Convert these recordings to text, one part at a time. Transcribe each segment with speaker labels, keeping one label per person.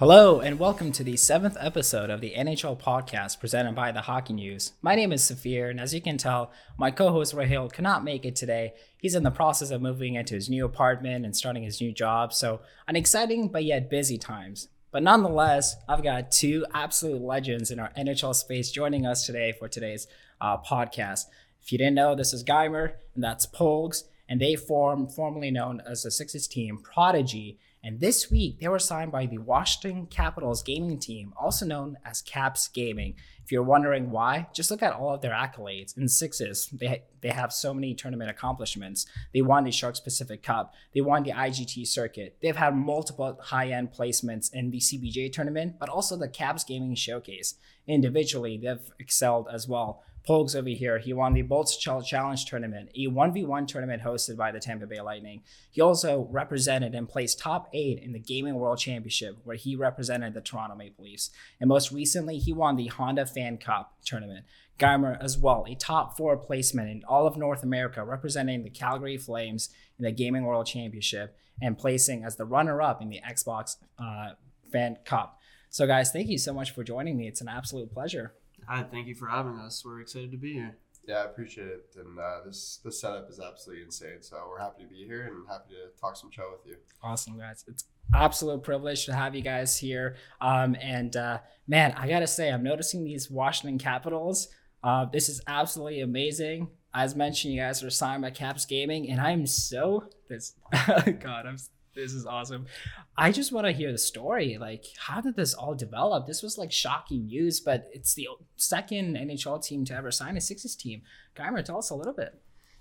Speaker 1: Hello, and welcome to the seventh episode of the NHChel podcast presented by the Hockey News. My name is Safir, and as you can tell, my co host Rahil cannot make it today. He's in the process of moving into his new apartment and starting his new job, so an exciting but yet busy times. But nonetheless, I've got two absolute legends in our NHL space joining us today for today's uh, podcast. If you didn't know, this is Geimer, and that's Polgz, and they form formerly known as the Sixes team Prodigy and this week, they were signed by the Washington Capitals gaming team, also known as Caps Gaming. If you're wondering why, just look at all of their accolades. and sixes, they, they have so many tournament accomplishments. They won the Sharks Pacific Cup, they won the IGT circuit, they've had multiple high end placements in the CBJ tournament, but also the Caps Gaming Showcase. Individually, they've excelled as well. Polgz over here, he won the Bolts Challenge tournament, a 1v1 tournament hosted by the Tampa Bay Lightning. He also represented and placed top eight in the Gaming World Championship, where he represented the Toronto Maple Leafs. And most recently, he won the Honda Fan Cup tournament. Geimer as well, a top four placement in all of North America, representing the Calgary Flames in the Gaming World Championship and placing as the runner up in the Xbox uh, Fan Cup. So, guys, thank you so much for joining me. It's an absolute pleasure.
Speaker 2: Hi, thank you for having us. We're excited to be here.
Speaker 3: Yeah, I appreciate it. And uh, this this setup is absolutely insane. So we're happy to be here and happy to talk some show with you.
Speaker 1: Awesome, guys. It's absolute privilege to have you guys here. Um, and uh, man, I gotta say, I'm noticing these Washington Capitals. Uh, this is absolutely amazing. As mentioned, you guys are signed by Caps Gaming, and I'm so this. God, I'm this is awesome. I just want to hear the story. Like, how did this all develop? This was like shocking news, but it's the second NHL team to ever sign a Sixes team. Geimer, tell us a little bit.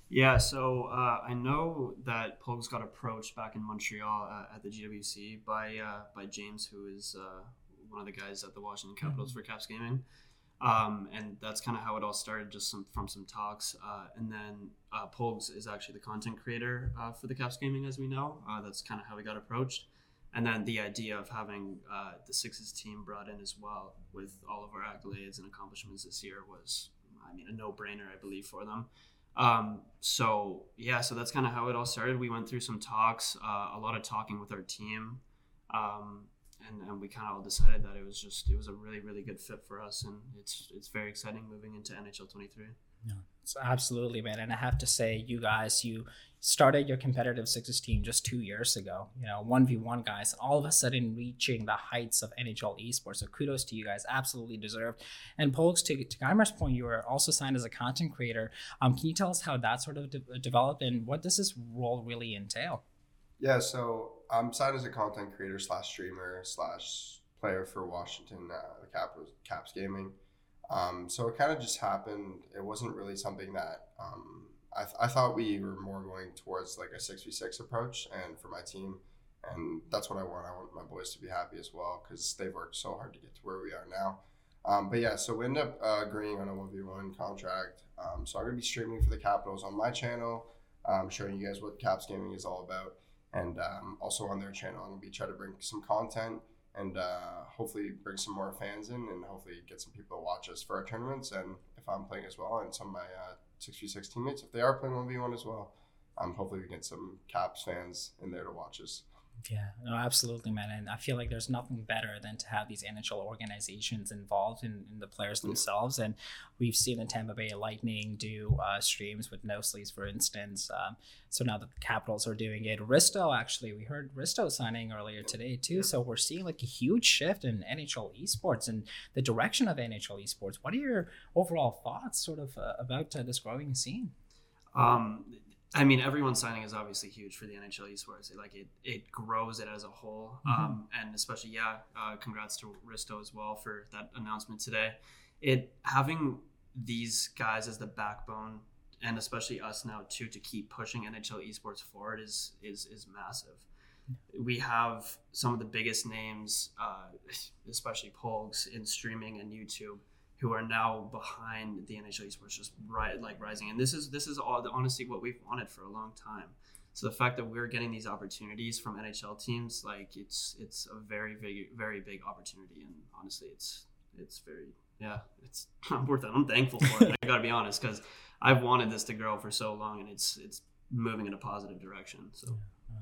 Speaker 2: Yeah, so uh, I know that Polgz got approached back in Montreal uh, at the GWC by uh, by James, who is uh, one of the guys at the Washington Capitals mm-hmm. for Caps Gaming. Um, and that's kind of how it all started, just some, from some talks. Uh, and then uh, Polgz is actually the content creator uh, for the Caps Gaming, as we know. Uh, that's kind of how we got approached. And then the idea of having uh, the Sixes team brought in as well, with all of our accolades and accomplishments this year, was, I mean, a no-brainer, I believe, for them. Um, so yeah, so that's kind of how it all started. We went through some talks, uh, a lot of talking with our team. Um, and, and we kind of all decided that it was just it was a really really good fit for us and it's it's very exciting moving into nhl 23
Speaker 1: yeah. It's absolutely man and i have to say you guys you started your competitive sixes team just two years ago you know 1v1 guys and all of a sudden reaching the heights of nhl esports. So kudos to you guys absolutely deserved. And Polgz, to, to Geimer's point you were also signed as a content creator. Um, can you tell us how that sort of de- developed and what does this role really entail?
Speaker 3: Yeah, so I'm signed as a content creator slash streamer slash player for Washington, uh, the Caps, Caps Gaming. Um, so it kind of just happened. It wasn't really something that um, I, th- I thought we were more going towards like a 6v6 approach and for my team. And that's what I want. I want my boys to be happy as well because they've worked so hard to get to where we are now. Um, but yeah, so we end up uh, agreeing on a 1v1 contract. Um, so I'm to be streaming for the Capitals on my channel, um, showing you guys what Caps Gaming is all about and um, also on their channel. I'm gonna be trying to bring some content and uh, hopefully bring some more fans in and hopefully get some people to watch us for our tournaments. And if I'm playing as well, and some of my uh, six v six teammates, if they are playing one v one as well, um, hopefully we get some Caps fans in there to watch us.
Speaker 1: Yeah, no, absolutely, man. And I feel like there's nothing better than to have these NHL organizations involved in, in the players themselves. And we've seen the Tampa Bay Lightning do uh, streams with no sleeves, for instance. Um, so now that the Capitals are doing it, Risto actually, we heard Risto signing earlier today too. So we're seeing like a huge shift in NHL esports and the direction of NHL esports. What are your overall thoughts, sort of, uh, about uh, this growing scene?
Speaker 2: Um, I mean, everyone signing is obviously huge for the NHL esports. It, like it, it grows it as a whole, mm-hmm. um, and especially yeah. Uh, congrats to Risto as well for that announcement today. It having these guys as the backbone, and especially us now too, to keep pushing NHL esports forward is is is massive. We have some of the biggest names, uh, especially Polgz in streaming and YouTube who are now behind the NHL esports just right like rising. And this is this is all honestly what we've wanted for a long time. So the fact that we're getting these opportunities from NHL teams, like it's it's a very big very big opportunity, and honestly, it's it's very yeah, it's I'm worth it. I'm thankful for it. I got to be honest because I've wanted this to grow for so long, and it's it's moving in a positive direction. So. Yeah.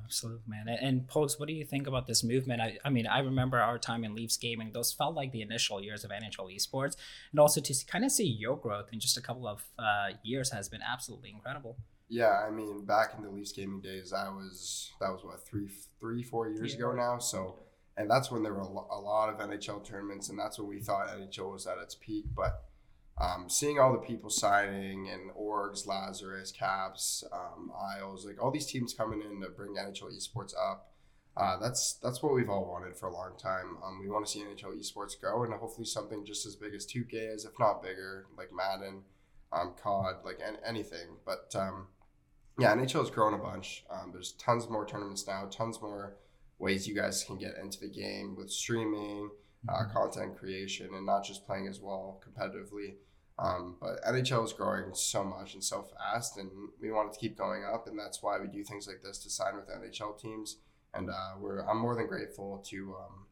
Speaker 1: Absolutely, man. And, Post, what do you think about this movement? I, I mean, I remember our time in Leafs gaming; those felt like the initial years of NHL esports, and also to kind of see your growth in just a couple of uh, years has been absolutely incredible.
Speaker 3: Yeah, I mean, back in the Leafs gaming days, I was that was what three, three, four years yeah. ago now. So, and that's when there were a lot of NHL tournaments, and that's when we thought NHL was at its peak. But um, seeing all the people signing and orgs, Lazarus, Caps, um, Isles, like all these teams coming in to bring NHL esports up. Uh, that's that's what we've all wanted for a long time. Um, we want to see NHL esports grow and hopefully something just as big as 2K is, if not bigger, like Madden, um, COD, like an- anything. But um, yeah, NHL has grown a bunch. Um, there's tons more tournaments now, tons more ways you guys can get into the game with streaming, uh, mm-hmm. content creation, and not just playing as well competitively. Um, but NHL is growing so much and so fast, and we want it to keep going up, and that's why we do things like this to sign with NHL teams. And uh, we're I'm more than grateful to um,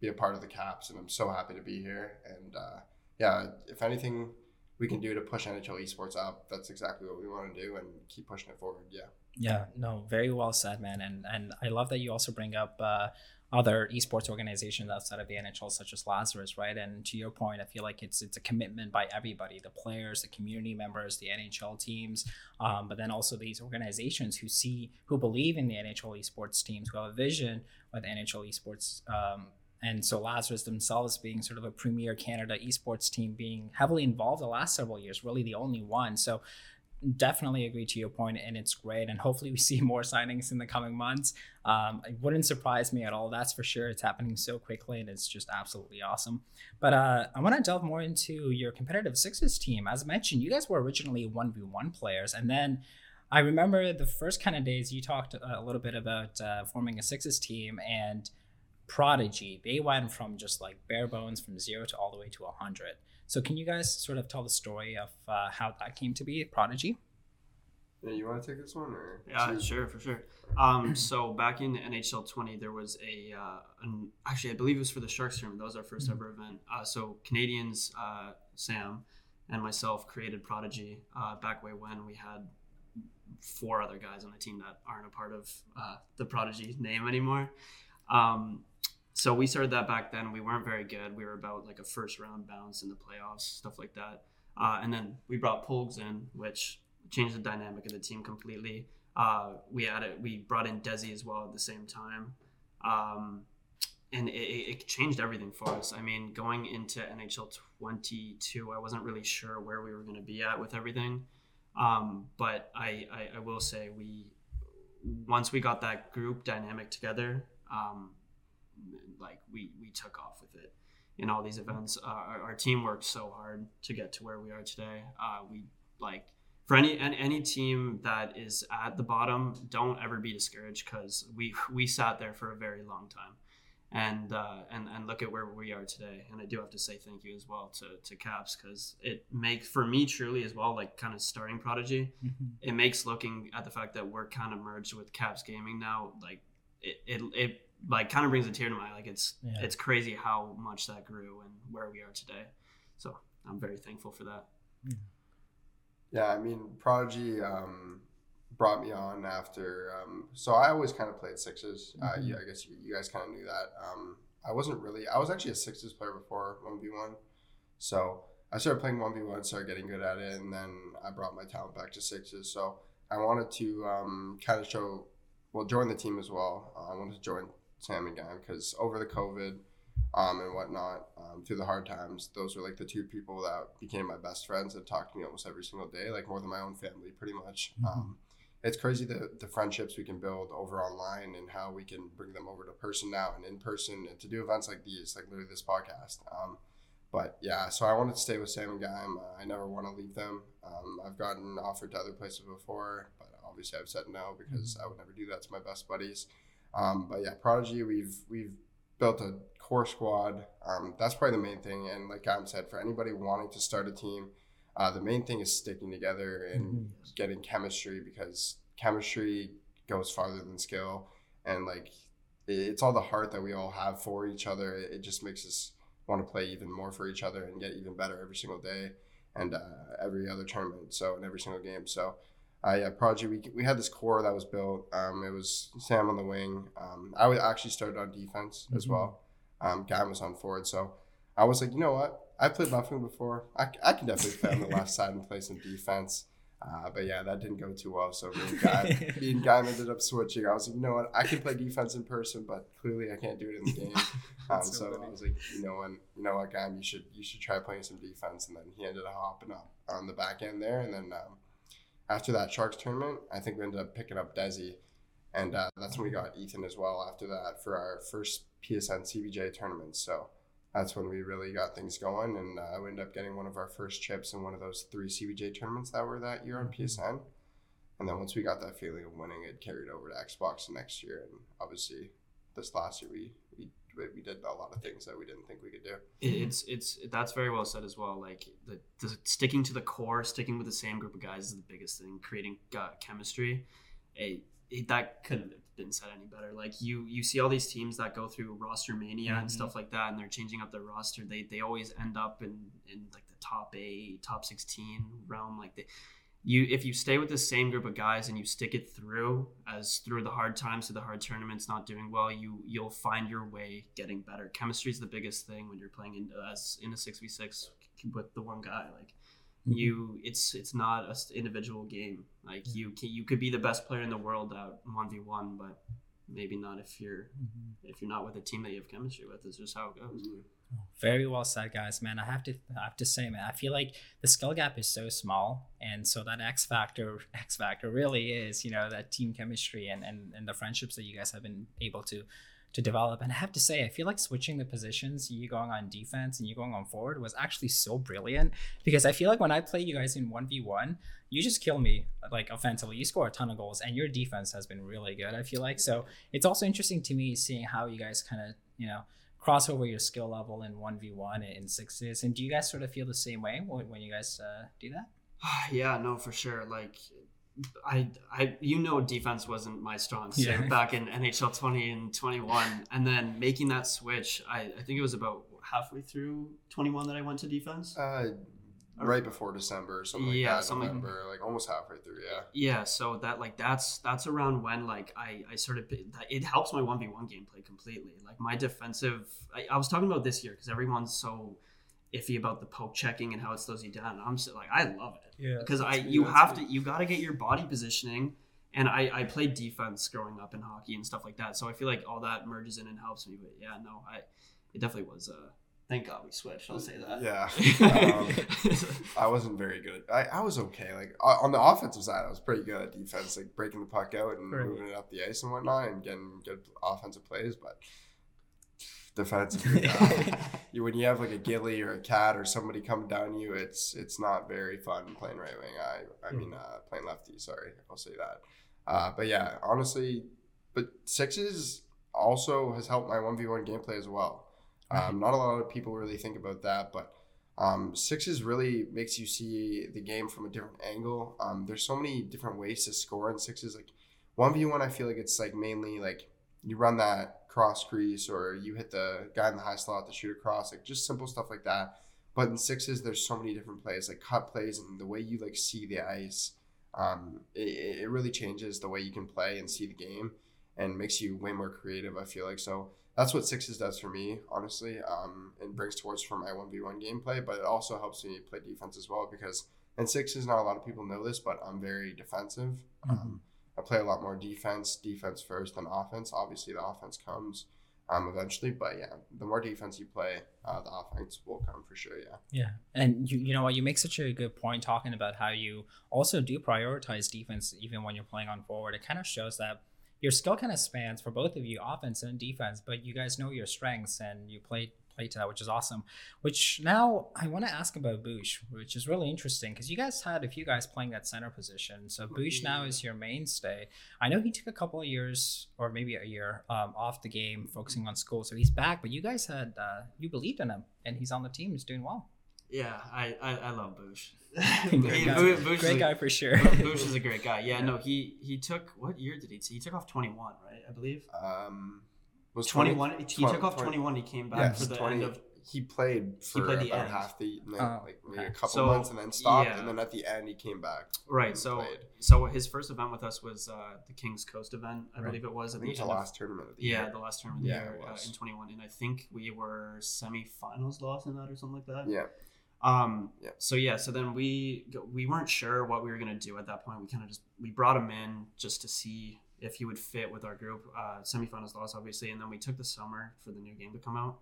Speaker 3: be a part of the Caps, and I'm so happy to be here. And uh, yeah, if anything we can do to push NHL esports up, that's exactly what we want to do, and keep pushing it forward. Yeah.
Speaker 1: Yeah. No. Very well said, man. And and I love that you also bring up. Uh, other esports organizations outside of the NHL, such as Lazarus, right? And to your point, I feel like it's it's a commitment by everybody: the players, the community members, the NHL teams, um, but then also these organizations who see, who believe in the NHL esports teams, who have a vision with NHL esports. Um, and so Lazarus themselves being sort of a premier Canada esports team, being heavily involved the last several years, really the only one. So definitely agree to your point and it's great and hopefully we see more signings in the coming months. Um, it wouldn't surprise me at all that's for sure. It's happening so quickly and it's just absolutely awesome. But uh, i want to delve more into your competitive sixes team. As I mentioned you guys were originally 1v1 players and then i remember the first kind of days you talked a little bit about uh, forming a sixes team and prodigy. They went from just like bare bones from zero to all the way to 100 so can you guys sort of tell the story of uh, how that came to be, Prodigy?
Speaker 3: Yeah, you want to take this one, or
Speaker 2: yeah, sure, for sure. Um, so back in NHL 20, there was a, uh, an, actually I believe it was for the Sharks tournament. That was our 1st mm-hmm. ever event. Uh, so Canadians, uh, Sam and myself created Prodigy uh, back way when we had four other guys on the team that aren't a part of uh, the Prodigy name anymore. Um, so we started that back then. We weren't very good. We were about like a first round bounce in the playoffs, stuff like that. Uh, and then we brought Polgz in, which changed the dynamic of the team completely. Uh, we added, we brought in Desi as well at the same time. Um, and it, it, changed everything for us. I mean, going into NHL 22, I wasn't really sure where we were going to be at with everything. Um, but I, I, I, will say we, once we got that group dynamic together, um, like we we took off with it in all these events. Uh, our, our, team worked so hard to get to where we are today. Uh, we like for any and any team that is at the bottom, don't ever be discouraged because we we sat there for a very long time. And, uh, and and look at where we are today. And I do have to say thank you as well to, to Caps because it makes for me truly as well like kind of starting Prodigy. Mm-hmm. It makes looking at the fact that we're kind of merged with Caps Gaming now like it, it, it like kind of brings a tear to my eye. Like it's yeah. it's crazy how much that grew and where we are today. So I'm very thankful for that.
Speaker 3: Yeah, I mean, Prodigy. Um, brought me on after. Um, so I always kind of played 6s Uh,
Speaker 1: Mhm.
Speaker 3: yeah, I guess you, you guys kind of knew that. Um, I wasn't really. I was actually a sixes player before one v one. So I started playing one v one, started getting good at it, and then I brought my talent back to sixes. So I wanted to um, kind of show, well, join the team as well. Uh, I wanted to join Sam and Guy because over the COVID um, and whatnot, um, through the hard times, those were like the two people that became my best friends and talked to me almost every single day, like more than my own family, pretty much.
Speaker 1: Mhm.
Speaker 3: Um, it's crazy the, the friendships we can build over online and how we can bring them over to person now and in person and to do events like these, like literally this podcast. Um, but yeah, so I wanted to stay with Sam and Guy. Uh, I never want to leave them. Um, I've gotten offered to other places before, but obviously I've said no because I would never do that to my best buddies. Um, but yeah, Prodigy, we've we've built a core squad. Um, that's probably the main thing. And like Adam said, for anybody wanting to start a team, uh, the main thing is sticking together and
Speaker 1: Mhm.
Speaker 3: getting chemistry because chemistry goes farther than skill. And like it's all the heart that we all have for each other. It, it just makes us want to play even more for each other and get even better every single day and uh, every other tournament. So in every single game. So. Uh, yeah, Prodigy, we, we had this core that was built. Um, it was Sam on the wing. Um, I was actually started on defense as
Speaker 1: Mhm.
Speaker 3: well. Um, Guy was on forward. So I was like, you know what? I played left wing before. I, I can definitely play on the left side and play some defense. Uh, but yeah, that didn't go too well. So me and, Guy, me and Guy ended up switching. I was like, you know what? I can play defense in person, but clearly I can't do it in the game. Um,
Speaker 1: so
Speaker 3: so. I was like, you know what? You know what, Guy? You should you should try playing some defense. And then he ended up hopping up on the back end there. And then um, after that Sharks tournament, I think we ended up picking up Desi. And uh, that's when we got Ethan as well after that for our first PSN CBJ tournament. So that's when we really got things going. And uh, we ended up getting one of our first chips in one of those three CBJ tournaments that were that year on PSN. And then once we got that feeling of winning, it carried over to Xbox next year. And obviously, this last year, we, we, we did a lot of things that we didn't think we could do.
Speaker 2: It's it's that's very well said as well. Like the, the sticking to the core, sticking with the same group of guys is the biggest thing. Creating uh, chemistry, it, it, that couldn't have been said any better. Like you you see all these teams that go through roster mania
Speaker 1: Mhm.
Speaker 2: and stuff like that, and they're changing up their roster. They they always end up in in like the top eight, top sixteen realm. Like they. You, if you stay with the same group of guys and you stick it through as through the hard times to the hard tournaments not doing well you you'll find your way getting better. Chemistry is the biggest thing when you're playing in as in a 6v6 with the one guy like
Speaker 1: Mhm.
Speaker 2: you it's it's not a individual game. Like you can, you could be the best player in the world out 1v1 but maybe not if you're
Speaker 1: Mhm.
Speaker 2: if you're not with a team that you have chemistry with it's just how it goes
Speaker 1: Very well said, guys. Man, I have to, I have to say, man, I feel like the skill gap is so small, and so that X factor, X factor really is, you know, that team chemistry and and, and the friendships that you guys have been able to to develop. And I have to say, I feel like switching the positions, you going on defense and you going on forward, was actually so brilliant because I feel like when I play you guys in one v one, you just kill me like offensively. You score a ton of goals, and your defense has been really good. I feel like so. It's also interesting to me seeing how you guys kind of, you know cross over your skill level in 1v1 in sixes and do you guys sort of feel the same way when, when you guys uh, do that
Speaker 2: yeah no for sure like I, I, you know, defense wasn't my strong suit
Speaker 1: Yeah.
Speaker 2: back in NHL 20 and 21, and then making that switch. I, I think it was about halfway through 21 that I went to defense.
Speaker 3: Uh, right before December, or something like
Speaker 2: Yeah,
Speaker 3: that.
Speaker 2: something-
Speaker 3: November, like almost halfway through. Yeah.
Speaker 2: Yeah, so that like that's that's around when like I I sort of it helps my one v one gameplay completely. Like my defensive, I, I was talking about this year because everyone's so iffy about the poke checking and how it slows you down. I'm so, like I love it
Speaker 1: yeah
Speaker 2: because I you have to you got to get your body positioning. And I, I played defense growing up in hockey and stuff like that, so I feel like all that merges in and helps me. But yeah, no, I it definitely was. Uh, thank God we switched. I'll say that.
Speaker 3: Yeah. Um, I wasn't very good. I, I was okay. Like on the offensive side, I was pretty good at defense, like breaking the puck out and
Speaker 1: Right.
Speaker 3: moving it up the ice and whatnot, and getting good offensive plays. But defensively, uh, you when you have like a Gilly or a Cat or somebody coming down you, it's it's not very fun playing right wing. I I mean uh, playing lefty. Sorry, I'll say that. Uh, but yeah, honestly, but sixes also has helped my one v one gameplay as well. Um, not a lot of people really think about that, but um, sixes really makes you see the game from a different angle. Um, there's so many different ways to score in sixes. Like one v one, I feel like it's like mainly like you run that cross crease or you hit the guy in the high slot to shoot across, like just simple stuff like that. But in sixes, there's so many different plays, like cut plays and the way you like see the ice. um, it, it really changes the way you can play and see the game and makes you way more creative. I feel like so that's what sixes does for me, honestly. Um, and brings towards for my one v one gameplay, but it also helps me play defense as well because in sixes, not a lot of people know this, but I'm very defensive.
Speaker 1: Mm-hmm.
Speaker 3: Um, I play a lot more defense, defense first than offense. Obviously, the offense comes um, eventually, but yeah, the more defense you play, uh, the offense will come for sure. Yeah.
Speaker 1: Yeah, and you you know what you make such a good point talking about how you also do prioritize defense even when you're playing on forward. It kind of shows that your skill kind of spans for both of you, offense and defense, but you guys know your strengths and you play play to that, which is awesome. Which now I want to ask about Boosh, which is really interesting because you guys had a few guys playing that center position. So Boosh now is your mainstay. I know he took a couple of years or maybe a year um, off the game, focusing on school. So he's back, but you guys had uh, you believed in him, and he's on the team. He's doing well.
Speaker 2: Yeah, I, I, I love Boosh.
Speaker 1: great guy,
Speaker 2: Boo- Boosh is
Speaker 1: great
Speaker 2: a-
Speaker 1: guy for sure.
Speaker 2: Boosh is a great guy. Yeah,
Speaker 1: Yeah.
Speaker 2: no, he he took what year did he? Take? He took off twenty one, right? I believe
Speaker 3: Um, was
Speaker 2: twenty one. He
Speaker 3: twen-
Speaker 2: took off twenty one. He came back
Speaker 3: Yeah,
Speaker 2: for the
Speaker 3: 20
Speaker 2: end of.
Speaker 3: he played for
Speaker 2: played the
Speaker 3: about
Speaker 2: end.
Speaker 3: half the no,
Speaker 1: Oh,
Speaker 3: like maybe
Speaker 1: okay.
Speaker 3: a couple
Speaker 2: So,
Speaker 3: months and then stopped,
Speaker 2: yeah.
Speaker 3: and then at the end he came back.
Speaker 2: Right. So
Speaker 3: played.
Speaker 2: so his first event with us was uh, the Kings Coast event. I
Speaker 1: Right.
Speaker 2: believe it was
Speaker 3: I
Speaker 2: at
Speaker 3: think
Speaker 2: the
Speaker 3: it's the
Speaker 2: of-
Speaker 3: last tournament of the
Speaker 2: Yeah,
Speaker 3: year.
Speaker 2: Yeah, the last tournament of the
Speaker 3: Yeah,
Speaker 2: year uh, in 21, and I think we were semifinals lost in that or something like that.
Speaker 3: Yeah,
Speaker 2: Um.
Speaker 3: Yeah.
Speaker 2: So yeah. So then we we weren't sure what we were gonna do at that point. We kind of just we brought him in just to see if he would fit with our group. Uh, semifinals lost obviously, and then we took the summer for the new game to come out.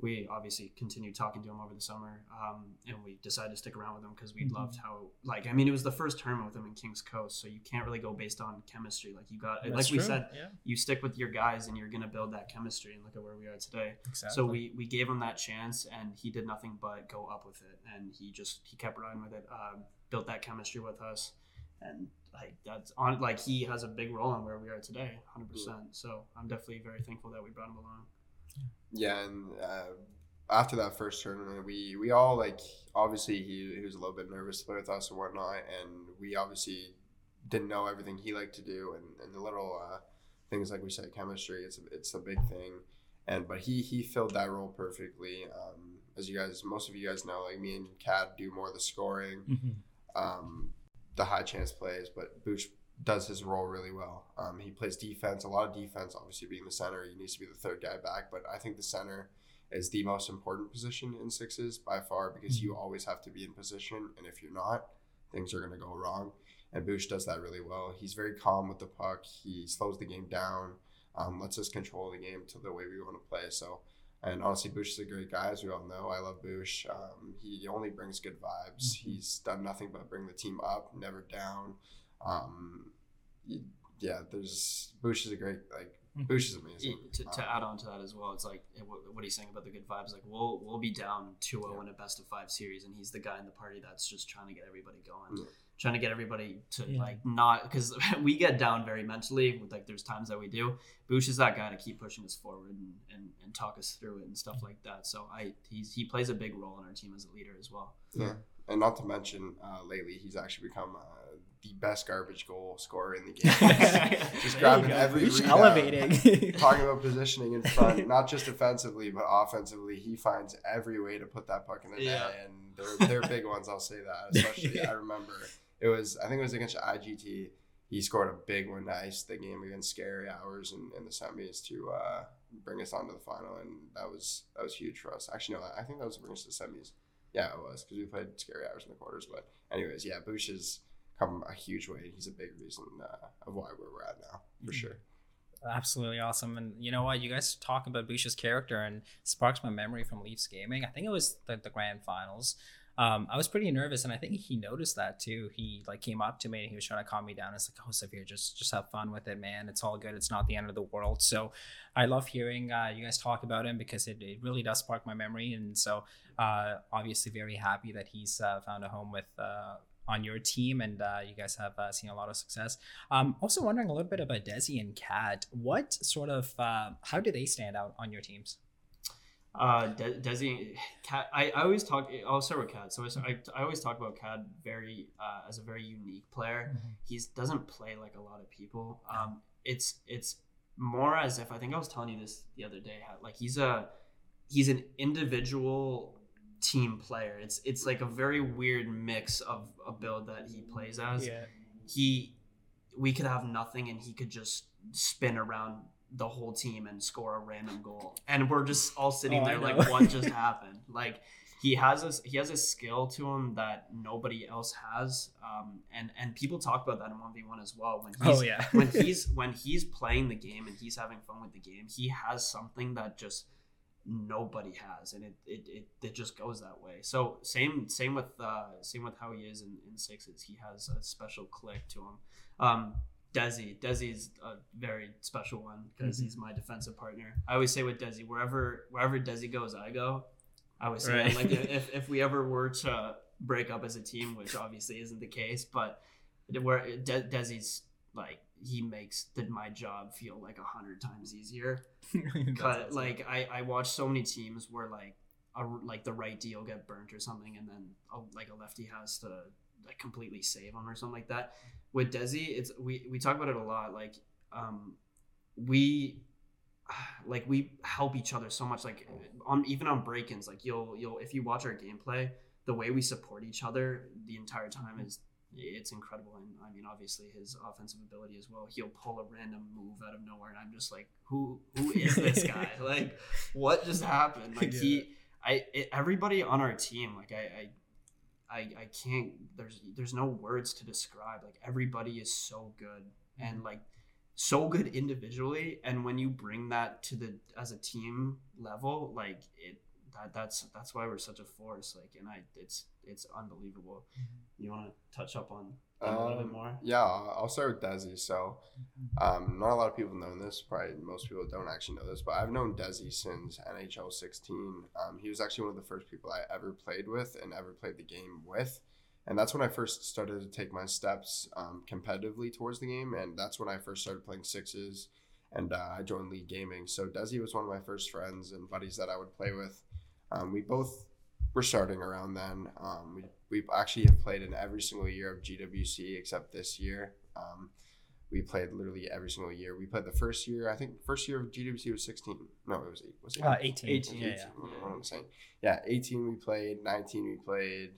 Speaker 2: We obviously continued talking to him over the summer, um, and we decided to stick around with him because we
Speaker 1: Mhm.
Speaker 2: loved how like I mean it was the first tournament with him in Kings Coast, so you can't really go based on chemistry. Like you got
Speaker 1: That's
Speaker 2: like we said,
Speaker 1: yeah,
Speaker 2: you stick with your guys and you're gonna build that chemistry. And look at where we are today.
Speaker 1: exactly.
Speaker 2: So we we gave him that chance, and he did nothing but go up with it, and he just he kept riding with it, um, built that chemistry with us, and like that's on like he has a big role in where we are today, hundred percent. So I'm definitely very thankful that we brought him along.
Speaker 3: Yeah, and uh, after that first tournament, we we all like obviously he, he was a little bit nervous to play with us and whatnot, and we obviously didn't know everything he liked to do, and, and the little uh, things like we said, chemistry, it's a, it's a big thing, and but he he filled that role perfectly. Um, as you guys, most of you guys know, like me and Cad do more of the scoring.
Speaker 1: Mhm.
Speaker 3: um, the high chance plays, but Boosh does his role really well. Um, he plays defense, a lot of defense. Obviously, being the center, he needs to be the third guy back. But I think the center is the most important position in sixes by far because you always have to be in position, and if you're not, things are going to go wrong. And Boosh does that really well. He's very calm with the puck. He slows the game down, um, lets us control the game to the way we want to play. So. And honestly, Boosh is a great guy, as we all know. I love Boosh. Um, he only brings good vibes. He's done nothing but bring the team up, never down. Um, yeah, there's Boosh is a great like Boosh is amazing.
Speaker 2: To, to
Speaker 3: Um,
Speaker 2: add on to that as well, it's like eh, what, what he's saying about the good vibes. Like we'll we'll be down 2-0 in a best of five series, and he's the guy in the party that's just trying to get everybody going,
Speaker 3: Yeah.
Speaker 2: trying to get everybody to
Speaker 1: Yeah.
Speaker 2: like not because we get down very mentally. With like there's times that we do. Boosh is that guy to keep pushing us forward and, and, and talk us through it and stuff like that. So I he's he plays a big role in our team as a leader as well.
Speaker 3: yeah, and not to mention, uh, lately he's actually become uh, the best garbage goal scorer in the game. Just grabbing
Speaker 1: go.
Speaker 3: every
Speaker 1: Boosh
Speaker 3: rebound.
Speaker 1: elevating.
Speaker 3: Talking about positioning in front, not just defensively but offensively, he finds every way to put that puck in the
Speaker 2: Yeah.
Speaker 3: net, and they're they're big ones. I'll say that. Especially, I remember it was I think it was against IGT. He scored a big one to ice the game against Scary Hours in, in the semis to uh, bring us on to the final, and that was that was huge for us. Actually, no, I think that was to bring us to the semis. Yeah, it was because we played Scary Hours in the quarters. But anyways, yeah, Boosh has come a huge way. He's a big reason uh, of why where we're at now, for
Speaker 1: Mhm.
Speaker 3: sure.
Speaker 1: Absolutely awesome. And you know what? You guys talk about Boosh's character and sparks my memory from Leafs gaming. I think it was the, the grand finals. Um, I was pretty nervous, and I think he noticed that too. He like came up to me and he was trying to calm me down. It's like, "Oh, Safir, just just have fun with it, man. It's all good. It's not the end of the world." So, I love hearing uh, you guys talk about him because it, it really does spark my memory. And so, uh, obviously, very happy that he's uh, found a home with uh, on your team, and uh, you guys have uh, seen a lot of success. Um, also wondering a little bit about Desi and Cat. What sort of uh, how do they stand out on your teams?
Speaker 2: Uh, De- Desi, Cat. I, I always talk. I'll start with Cat. So I, I, always talk about Cat very uh, as a very unique player. He doesn't play like a lot of people. Um, it's it's more as if I think I was telling you this the other day. Like he's a he's an individual team player. It's it's like a very weird mix of a build that he plays as. Yeah. he we could have nothing and he could just spin around the whole team and score a random goal and we're just all sitting
Speaker 1: Oh,
Speaker 2: there like what just happened like he has a he has a skill to him that nobody else has um and and people talk about that in 1v1 as well when he's
Speaker 1: Oh yeah.
Speaker 2: when he's when he's playing the game and he's having fun with the game he has something that just nobody has and it it, it, it just goes that way. So same same with uh same with how he is in, in sixes. He has a special click to him. Um Desi Desi's a very special one because
Speaker 1: Mhm.
Speaker 2: he's my defensive partner. I always say with Desi wherever wherever Desi goes I go. I always say
Speaker 1: Right.
Speaker 2: like if, if we ever were to break up as a team which obviously isn't the case but where De- Desi's like he makes did my job feel like a hundred times easier.
Speaker 1: Awesome.
Speaker 2: like I I watch so many teams where like a, like the right deal get burnt or something, and then a, like a lefty has to like completely save him or something like that. With Desi, it's we we talk about it a lot. Like um we like we help each other so much like on even on break-ins like you'll you'll if you watch our gameplay the way we support each other the entire time is it's incredible. And i mean obviously his offensive ability as well. He'll pull a random move out of nowhere and i'm just like who who is this guy? Like what just happened? Like he i it, everybody on our team like I, I i i can't there's there's no words to describe. Like everybody is so good and mm-hmm. like so good individually. And when you bring that to the as a team level like it that that's that's why we're such a force like and i it's it's unbelievable you want to touch up on that a little bit
Speaker 3: Um,
Speaker 2: more
Speaker 3: Yeah, I'll I'll start with Desi. So, um, not a lot of people know this. Probably most people don't actually know this, but I've known Desi since NHL 16. Um, he was actually one of the first people I ever played with and ever played the game with. And that's when I first started to take my steps um, competitively towards the game. And that's when I first started playing sixes and uh, I joined League Gaming. So, Desi was one of my first friends and buddies that I would play with. Um, we both were starting around then. Um, we, we actually have played in every single year of GWC except this year. Um, we played literally every single year. We played the first year. I think first year of GWC was 16. No, it was eight. Was it
Speaker 1: Uh, 18.
Speaker 2: 18,
Speaker 1: Yeah,
Speaker 3: 18,
Speaker 1: yeah.
Speaker 3: What am saying? Yeah, 18 we played, 19 we played,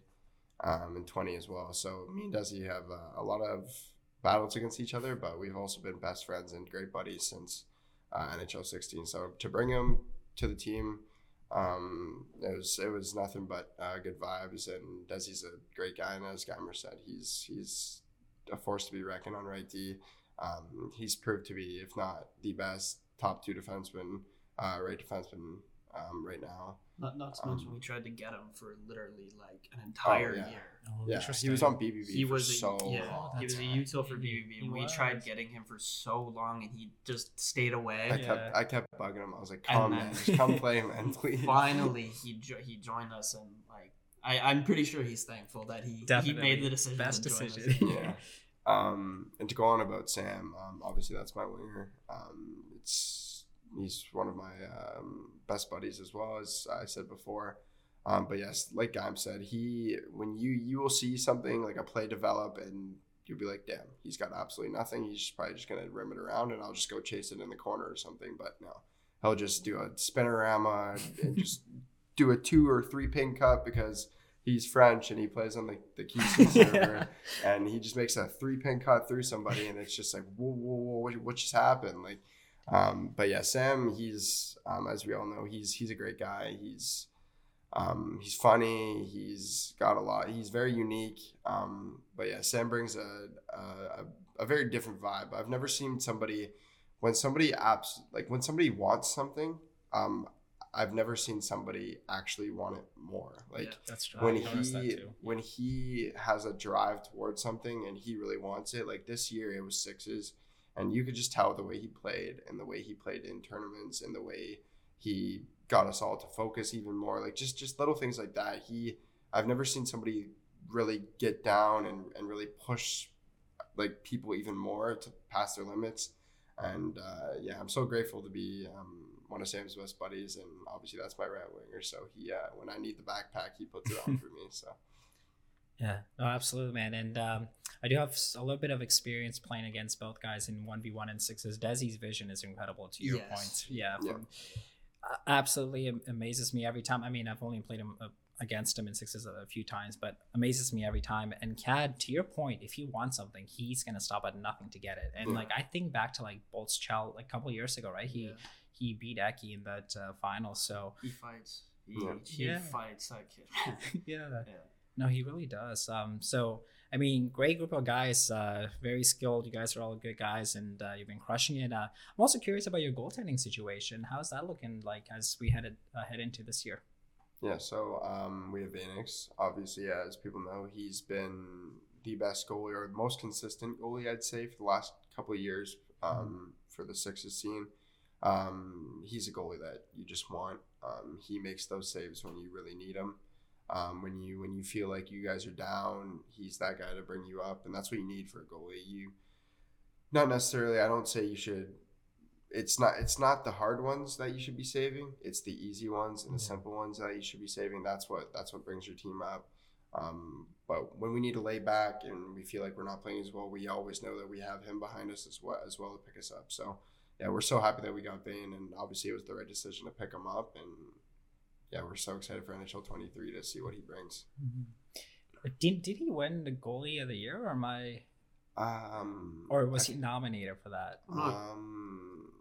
Speaker 3: um, and 20 as well. So me and Desi have uh, a lot of battles against each other, but we've also been best friends and great buddies since uh, NHL 16. So to bring him to the team, um, it was it was nothing but uh, good vibes. And Desi's a great guy, and as Geimer said, he's he's a force to be reckoned on right D. Um, he's proved to be, if not the best, top two defenseman, uh, right defenseman um, right now.
Speaker 2: not, not to mention
Speaker 3: um,
Speaker 2: we tried to get him for literally like an entire
Speaker 3: yeah.
Speaker 2: year
Speaker 1: Oh,
Speaker 3: Yeah, he was on BBB
Speaker 2: he
Speaker 3: for
Speaker 2: was a,
Speaker 3: so
Speaker 2: yeah,
Speaker 3: long.
Speaker 2: he was a
Speaker 1: That's
Speaker 2: util for
Speaker 1: He-
Speaker 2: BBB, and we tried getting him for so long, and he just stayed away.
Speaker 3: I
Speaker 1: Yeah.
Speaker 3: kept I kept bugging him. I was like, "Come
Speaker 2: then-
Speaker 3: man, just come play, man, please."
Speaker 2: Finally, he jo- he joined us, and like I, I'm pretty sure he's thankful that he
Speaker 1: Definitely.
Speaker 2: he made the decision.
Speaker 1: Best
Speaker 2: to join us.
Speaker 1: decision.
Speaker 3: yeah. Um, and to go on about Sam, um, obviously that's my winger. Um, it's he's one of my um, best buddies as well as I said before. Um, but yes, like Gaim said, he when you you will see something like a play develop and you'll be like, damn, he's got absolutely nothing. He's just probably just gonna rim it around and I'll just go chase it in the corner or something. But no, he'll just do a spinorama and just do a two or three pin cut because he's French and he plays on the the Keystone server and he just makes a three pin cut through somebody, and it's just like, whoa, whoa, whoa, what, what just happened? Like, um, but yeah, Sam, he's um, as we all know, he's he's a great guy. He's um, he's funny. He's got a lot. He's very unique. Um, but yeah, Sam brings a, a a very different vibe. I've never seen somebody when somebody apps like when somebody wants something. Um, I've never seen somebody actually want it more. Like
Speaker 2: Yeah.
Speaker 1: That's true.
Speaker 3: when he when he has a drive towards something and he really wants it like this year it was sixes and you could just tell the way he played and the way he played in tournaments and the way he got us all to focus even more. Like just just little things like that. He i've never seen somebody really get down and, and really push like people even more to pass their limits. And uh, yeah i'm so grateful to be um, one of sam's best buddies. And obviously that's my right winger. So he uh, when i need the backpack he puts it on for me. So
Speaker 1: Yeah, no, absolutely, man. And um, I do have a little bit of experience playing against both guys in one v one and sixes. Desi's vision is incredible. To your
Speaker 2: Yes.
Speaker 1: point, yeah,
Speaker 3: Yeah.
Speaker 1: from, uh, absolutely am- amazes me every time. I mean, I've only played him a, against him in sixes a few times, but amazes me every time. And Cad, to your point, if he wants something, he's gonna stop at nothing to get it. And
Speaker 3: Yeah.
Speaker 1: like I think back to like Bolt's Chell like a couple years ago, right? He
Speaker 2: Yeah.
Speaker 1: he beat Eki in that uh, final. So
Speaker 2: He fights. He,
Speaker 3: Yeah.
Speaker 2: he
Speaker 1: Yeah.
Speaker 2: fights that kid.
Speaker 1: yeah,
Speaker 2: yeah.
Speaker 1: No, he really does. Um, so I mean, great group of guys, uh, very skilled. You guys are all good guys, and uh, you've been crushing it. Uh, I'm also curious about your goaltending situation. How's that looking like as we headed uh, head into this year?
Speaker 3: Yeah, so um, we have Vanix. Obviously, as people know, he's been the best goalie or the most consistent goalie, I'd say, for the last couple of years um, for the Sixers scene. Um, he's a goalie that you just want. Um, he makes those saves when you really need him. Um, when you when you feel like you guys are down, he's that guy to bring you up, and that's what you need for a goalie. You not necessarily. I don't say you should it's not it's not the hard ones that you should be saving it's the easy ones and the simple ones that you should be saving that's what that's what brings your team up um, but when we need to lay back and we feel like we're not playing as well we always know that we have him behind us as well as well to pick us up so yeah we're so happy that we got Vane and obviously it was the right decision to pick him up and yeah we're so excited for NHL 23 to see what he brings
Speaker 1: Did, did he win the goalie of the year, or am I,
Speaker 3: um
Speaker 1: or was
Speaker 3: I-
Speaker 1: he nominated for that?
Speaker 3: um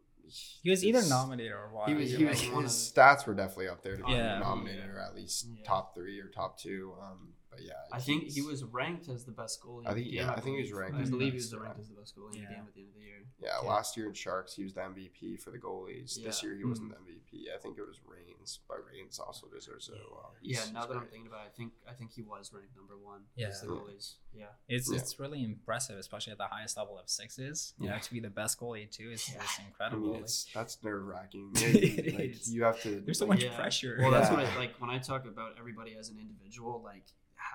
Speaker 1: He was either nominated or what?
Speaker 3: He was, he was, his stats were definitely up there to be
Speaker 1: Yeah.
Speaker 3: nominated or at least
Speaker 2: Yeah.
Speaker 3: top three or top two. Um, but yeah,
Speaker 2: I think he was ranked as the best goalie.
Speaker 3: I
Speaker 2: in the
Speaker 3: think-
Speaker 2: game,
Speaker 3: yeah, I think he was ranked
Speaker 2: I
Speaker 1: as the
Speaker 2: believe he
Speaker 3: best,
Speaker 2: was
Speaker 3: yeah.
Speaker 2: ranked as the best goalie in
Speaker 1: Yeah.
Speaker 2: the game at the end of the year.
Speaker 3: Yeah,
Speaker 1: Yeah.
Speaker 3: last year in Sharks, he was the MVP for the goalies. This year, he wasn't
Speaker 1: Mm.
Speaker 3: the MVP. I think it was Reigns, but Reigns also deserves it. Well,
Speaker 2: Yeah, now that I'm thinking about it, I think I think he was ranked number one.
Speaker 1: Yeah.
Speaker 2: as the goalies. Yeah.
Speaker 1: It's
Speaker 3: Yeah.
Speaker 1: it's really impressive, especially at the highest level of sixes. You know, to be the best goalie too is,
Speaker 2: Yeah.
Speaker 1: is
Speaker 3: I
Speaker 1: incredible.
Speaker 3: mean,
Speaker 1: Like,
Speaker 3: it's that's nerve wracking.
Speaker 1: It
Speaker 3: like, you have to.
Speaker 1: There's so much pressure.
Speaker 2: Well, that's
Speaker 3: Yeah.
Speaker 2: what I like when I talk about everybody as an individual, like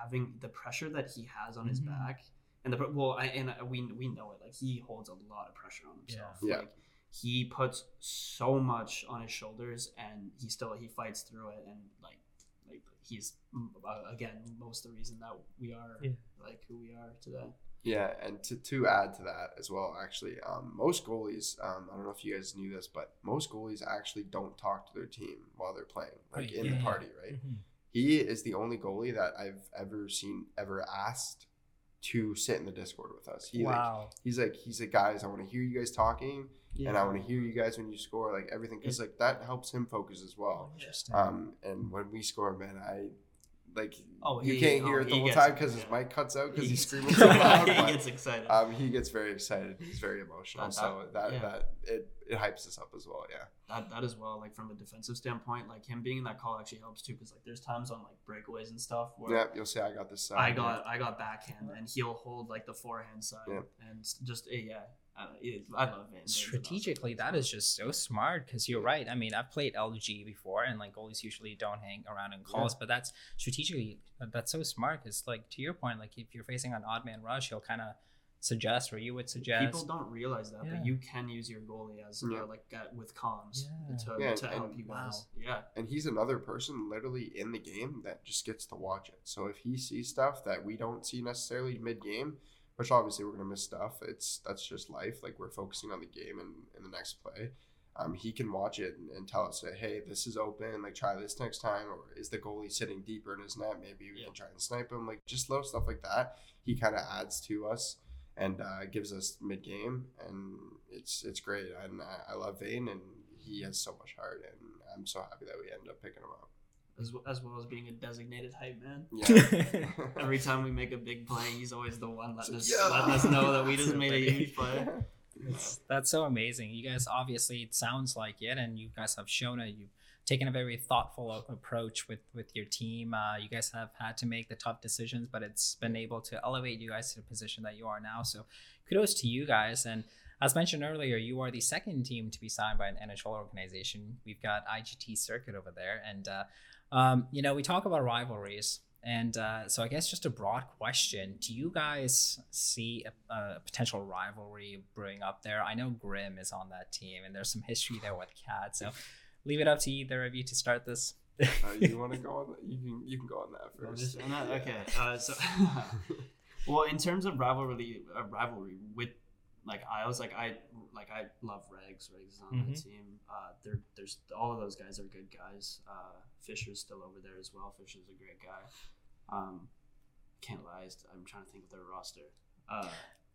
Speaker 2: having the pressure that he has on his
Speaker 1: Mhm.
Speaker 2: back, and the well, I, and we we know it. Like he holds a lot of pressure on himself.
Speaker 3: Yeah. Yeah.
Speaker 2: Like he puts so much on his shoulders, and he still he fights through it, and like like he's uh, again most of the reason that we are
Speaker 1: Yeah.
Speaker 2: like who we are today.
Speaker 3: Yeah, and to, to add to that as well, actually, um, most goalies, um, I don't know if you guys knew this, but most goalies actually don't talk to their team while they're playing, like
Speaker 1: Right,
Speaker 3: in
Speaker 1: yeah.
Speaker 3: the party, right?
Speaker 1: Mhm.
Speaker 3: He is the only goalie that I've ever seen ever asked to sit in the Discord with us. He like he's like he's like guys, I want to hear you guys talking, and I want to hear you guys when you score, like everything, because like that helps him focus as well.
Speaker 1: Interesting.
Speaker 3: Um, and when we score, man, I like
Speaker 2: Oh,
Speaker 3: you
Speaker 2: he-
Speaker 3: can't
Speaker 2: oh,
Speaker 3: hear it the
Speaker 2: he
Speaker 3: whole time because his mic cuts out because
Speaker 2: He-
Speaker 3: he's screaming so loud.
Speaker 2: he
Speaker 3: but-
Speaker 2: gets excited.
Speaker 3: um, he gets very excited. He's very emotional.
Speaker 2: That-
Speaker 3: so that
Speaker 2: yeah.
Speaker 3: that it, it hypes us up as well. Yeah.
Speaker 2: that that as well like from a defensive standpoint like him being in that call actually helps too because like there's times on like breakaways and stuff where
Speaker 3: Yeah. You'll say I got this. Side.
Speaker 2: i got i got backhand and he'll hold like the forehand side
Speaker 3: Yeah.
Speaker 2: and just eh, yeah I, I love it
Speaker 1: Strategically, that is just so smart because you're right. I mean, I've played LG before, and like goalies usually don't hang around in calls, but that's strategically that's so smart. Because like to your point, like if you're facing an odd man rush, he'll kind of suggest, or you would suggest.
Speaker 2: people don't realize that
Speaker 1: Yeah.
Speaker 2: but you can use your goalie as
Speaker 3: Yeah.
Speaker 2: uh, like uh, with comms
Speaker 1: Yeah.
Speaker 2: to,
Speaker 3: Yeah,
Speaker 2: to help
Speaker 3: and-
Speaker 2: you guys
Speaker 1: wow.
Speaker 2: yeah
Speaker 3: and he's another person literally in the game that just gets to watch it. So if he sees stuff that we don't see necessarily mid game, which obviously we're gonna miss stuff, it's that's just life. Like we're focusing on the game and in the next play. Um, he can watch it and, and tell us, say, hey, this is open. Like try this next time, or is the goalie sitting deeper in his net? Maybe we
Speaker 2: Yeah.
Speaker 3: can try and snipe him. Like just little stuff like that. He kind of adds to us and uh, gives us mid game, and it's it's great. And I, I love Vane, and he has so much heart, and I'm so happy that we ended up picking him up.
Speaker 2: as, w- as well as being a designated hype man
Speaker 3: Yeah.
Speaker 2: every time we make a big play he's always the one letting us,
Speaker 3: Yeah.
Speaker 2: letting us know that we just made a huge play
Speaker 1: It's, that's so amazing. You guys obviously it sounds like it, and you guys have shown it. You've taken a very thoughtful approach with with your team. Uh, you guys have had to make the tough decisions, but it's been able to elevate you guys to the position that you are now. So kudos to you guys. And as mentioned earlier, you are the second team to be signed by an NHL organization. We've got IGT Circuit over there, and uh, um, you know we talk about rivalries. And uh, so, I guess just a broad question: Do you guys see a, a potential rivalry brewing up there? I know Grim is on that team, and there's some history there with Cat. So, leave it up to either of you to start this.
Speaker 3: Uh, you want to go on? You can. You can go on that first.
Speaker 2: just on that?
Speaker 3: Yeah.
Speaker 2: Okay. Uh, so, well, in terms of rivalry, uh, rivalry with like I was like I like I love Regs. Regs is on mm-hmm. the team. Uh, there there's all of those guys are good guys. Uh, Fisher's still over there as well. Fisher's a great guy. Um, can't lie. I'm trying to think of their roster. Uh,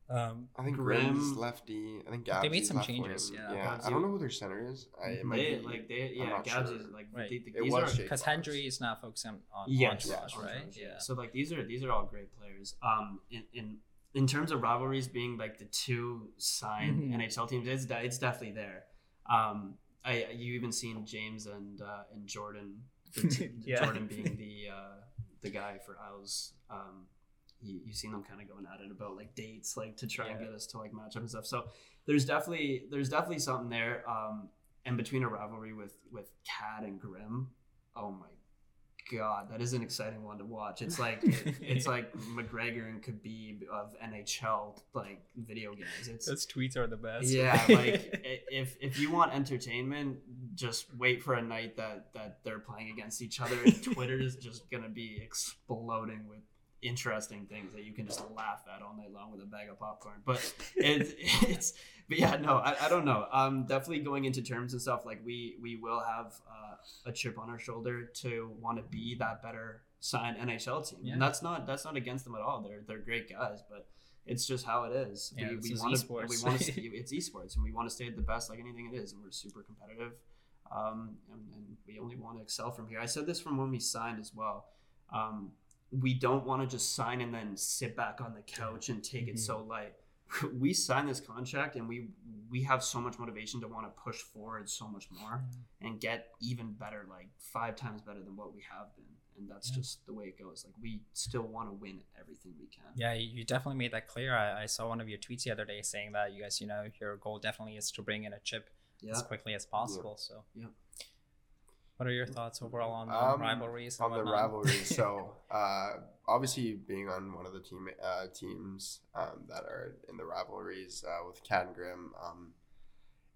Speaker 3: um, I think Grimm's lefty. I think Gabs.
Speaker 1: They made some changes. Wing. Yeah,
Speaker 3: yeah. I don't know who their center is. I,
Speaker 2: it might they, be, like they, yeah, Gabs sure. is like
Speaker 1: right. They, they, it was because Hendry is not focusing on yes, entourage, yeah, right?
Speaker 2: Yeah. So like these are these are all great players. Um, in in in terms of rivalries being like the two signed mm-hmm. NHL teams, it's it's definitely there. Um, I you even seen James and uh, and Jordan, yeah. Jordan being the uh, the guy for Isles. Um, you, you've seen them kind of going at it about like dates, like to try yeah. and get us to like match up and stuff. So there's definitely there's definitely something there. Um, and between a rivalry with with Cad and Grim, oh my god, that is an exciting one to watch. It's like it's like McGregor and Khabib of NHL like video games. It's
Speaker 1: those tweets are the best.
Speaker 2: Yeah, like if if you want entertainment, just wait for a night that that they're playing against each other. And Twitter is just gonna be exploding with interesting things that you can just laugh at all night long with a bag of popcorn. But it's it's but yeah, no, I, I don't know. Um, definitely going into terms and stuff like we we will have uh, a chip on our shoulder to want to be that better signed NHL team, yeah. and that's not that's not against them at all. They're they're great guys, but it's just how it is.
Speaker 1: Yeah,
Speaker 2: we, we
Speaker 1: want to we
Speaker 2: want to it's esports, and we want to stay at the best like anything it is, and we're super competitive. Um, and, and we only want to excel from here. I said this from when we signed as well. Um, we don't want to just sign and then sit back on the couch and take mm-hmm. it so light. We sign this contract and we we have so much motivation to want to push forward so much more mm-hmm. and get even better, like five times better than what we have been. And that's yeah. just the way it goes. Like we still want to win everything we can.
Speaker 1: Yeah, you definitely made that clear. I, I saw one of your tweets the other day saying that you guys, you know, your goal definitely is to bring in a chip yeah. as quickly as possible.
Speaker 2: Yeah.
Speaker 1: So
Speaker 2: yeah.
Speaker 1: What are your thoughts overall on um, rivalries?
Speaker 3: on the rivalries, so uh, obviously being on one of the team uh, teams um, that are in the rivalries uh, with Cat and Grim, um,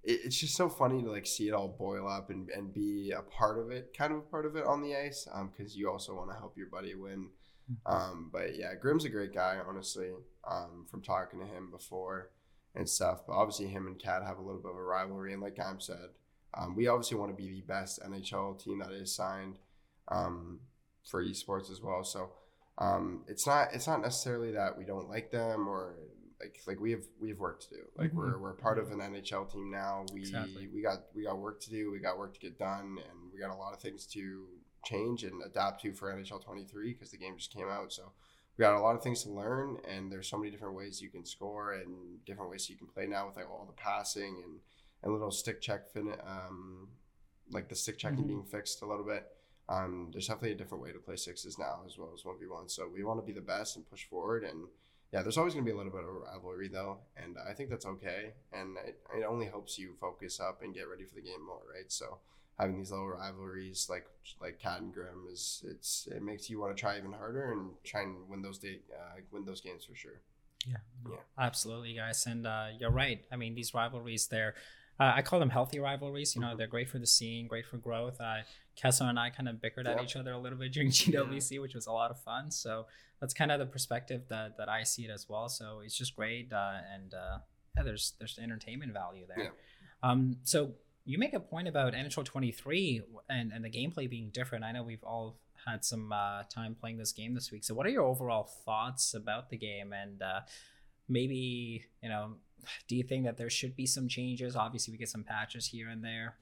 Speaker 3: it, it's just so funny to like see it all boil up and, and be a part of it, kind of a part of it on the ice, because um, you also want to help your buddy win. Mm-hmm. Um, but yeah, Grim's a great guy, honestly. Um, from talking to him before and stuff, but obviously him and Cat have a little bit of a rivalry, and like Gaim said um, we obviously want to be the best NHL team that is signed um, for esports as well. So um, it's not it's not necessarily that we don't like them or like like we have we have work to do. Like mm-hmm. we're we're part of an NHL team now. We exactly. we got we got work to do. We got work to get done, and we got a lot of things to change and adapt to for NHL 23 because the game just came out. So we got a lot of things to learn, and there's so many different ways you can score and different ways you can play now with like all the passing and and little stick check fin um, like the stick checking mm-hmm. being fixed a little bit. Um, there's definitely a different way to play sixes now as well as one v one. So we want to be the best and push forward. And yeah, there's always going to be a little bit of rivalry though, and I think that's okay. And it, it only helps you focus up and get ready for the game more, right? So having these little rivalries like like Cat and Grim is it's it makes you want to try even harder and try and win those day uh, win those games for sure.
Speaker 1: Yeah, yeah, absolutely, guys, and uh, you're right. I mean, these rivalries, they're uh, I call them healthy rivalries. You know, mm-hmm. they're great for the scene, great for growth. Uh, Kessler and I kind of bickered at each other a little bit during GWC, which was a lot of fun. So that's kind of the perspective that, that I see it as well. So it's just great, uh, and uh, yeah, there's there's entertainment value there. Yeah. Um, so you make a point about NHL 23 and and the gameplay being different. I know we've all had some uh, time playing this game this week. So what are your overall thoughts about the game and uh, maybe you know do you think that there should be some changes? Obviously, we get some patches here and there.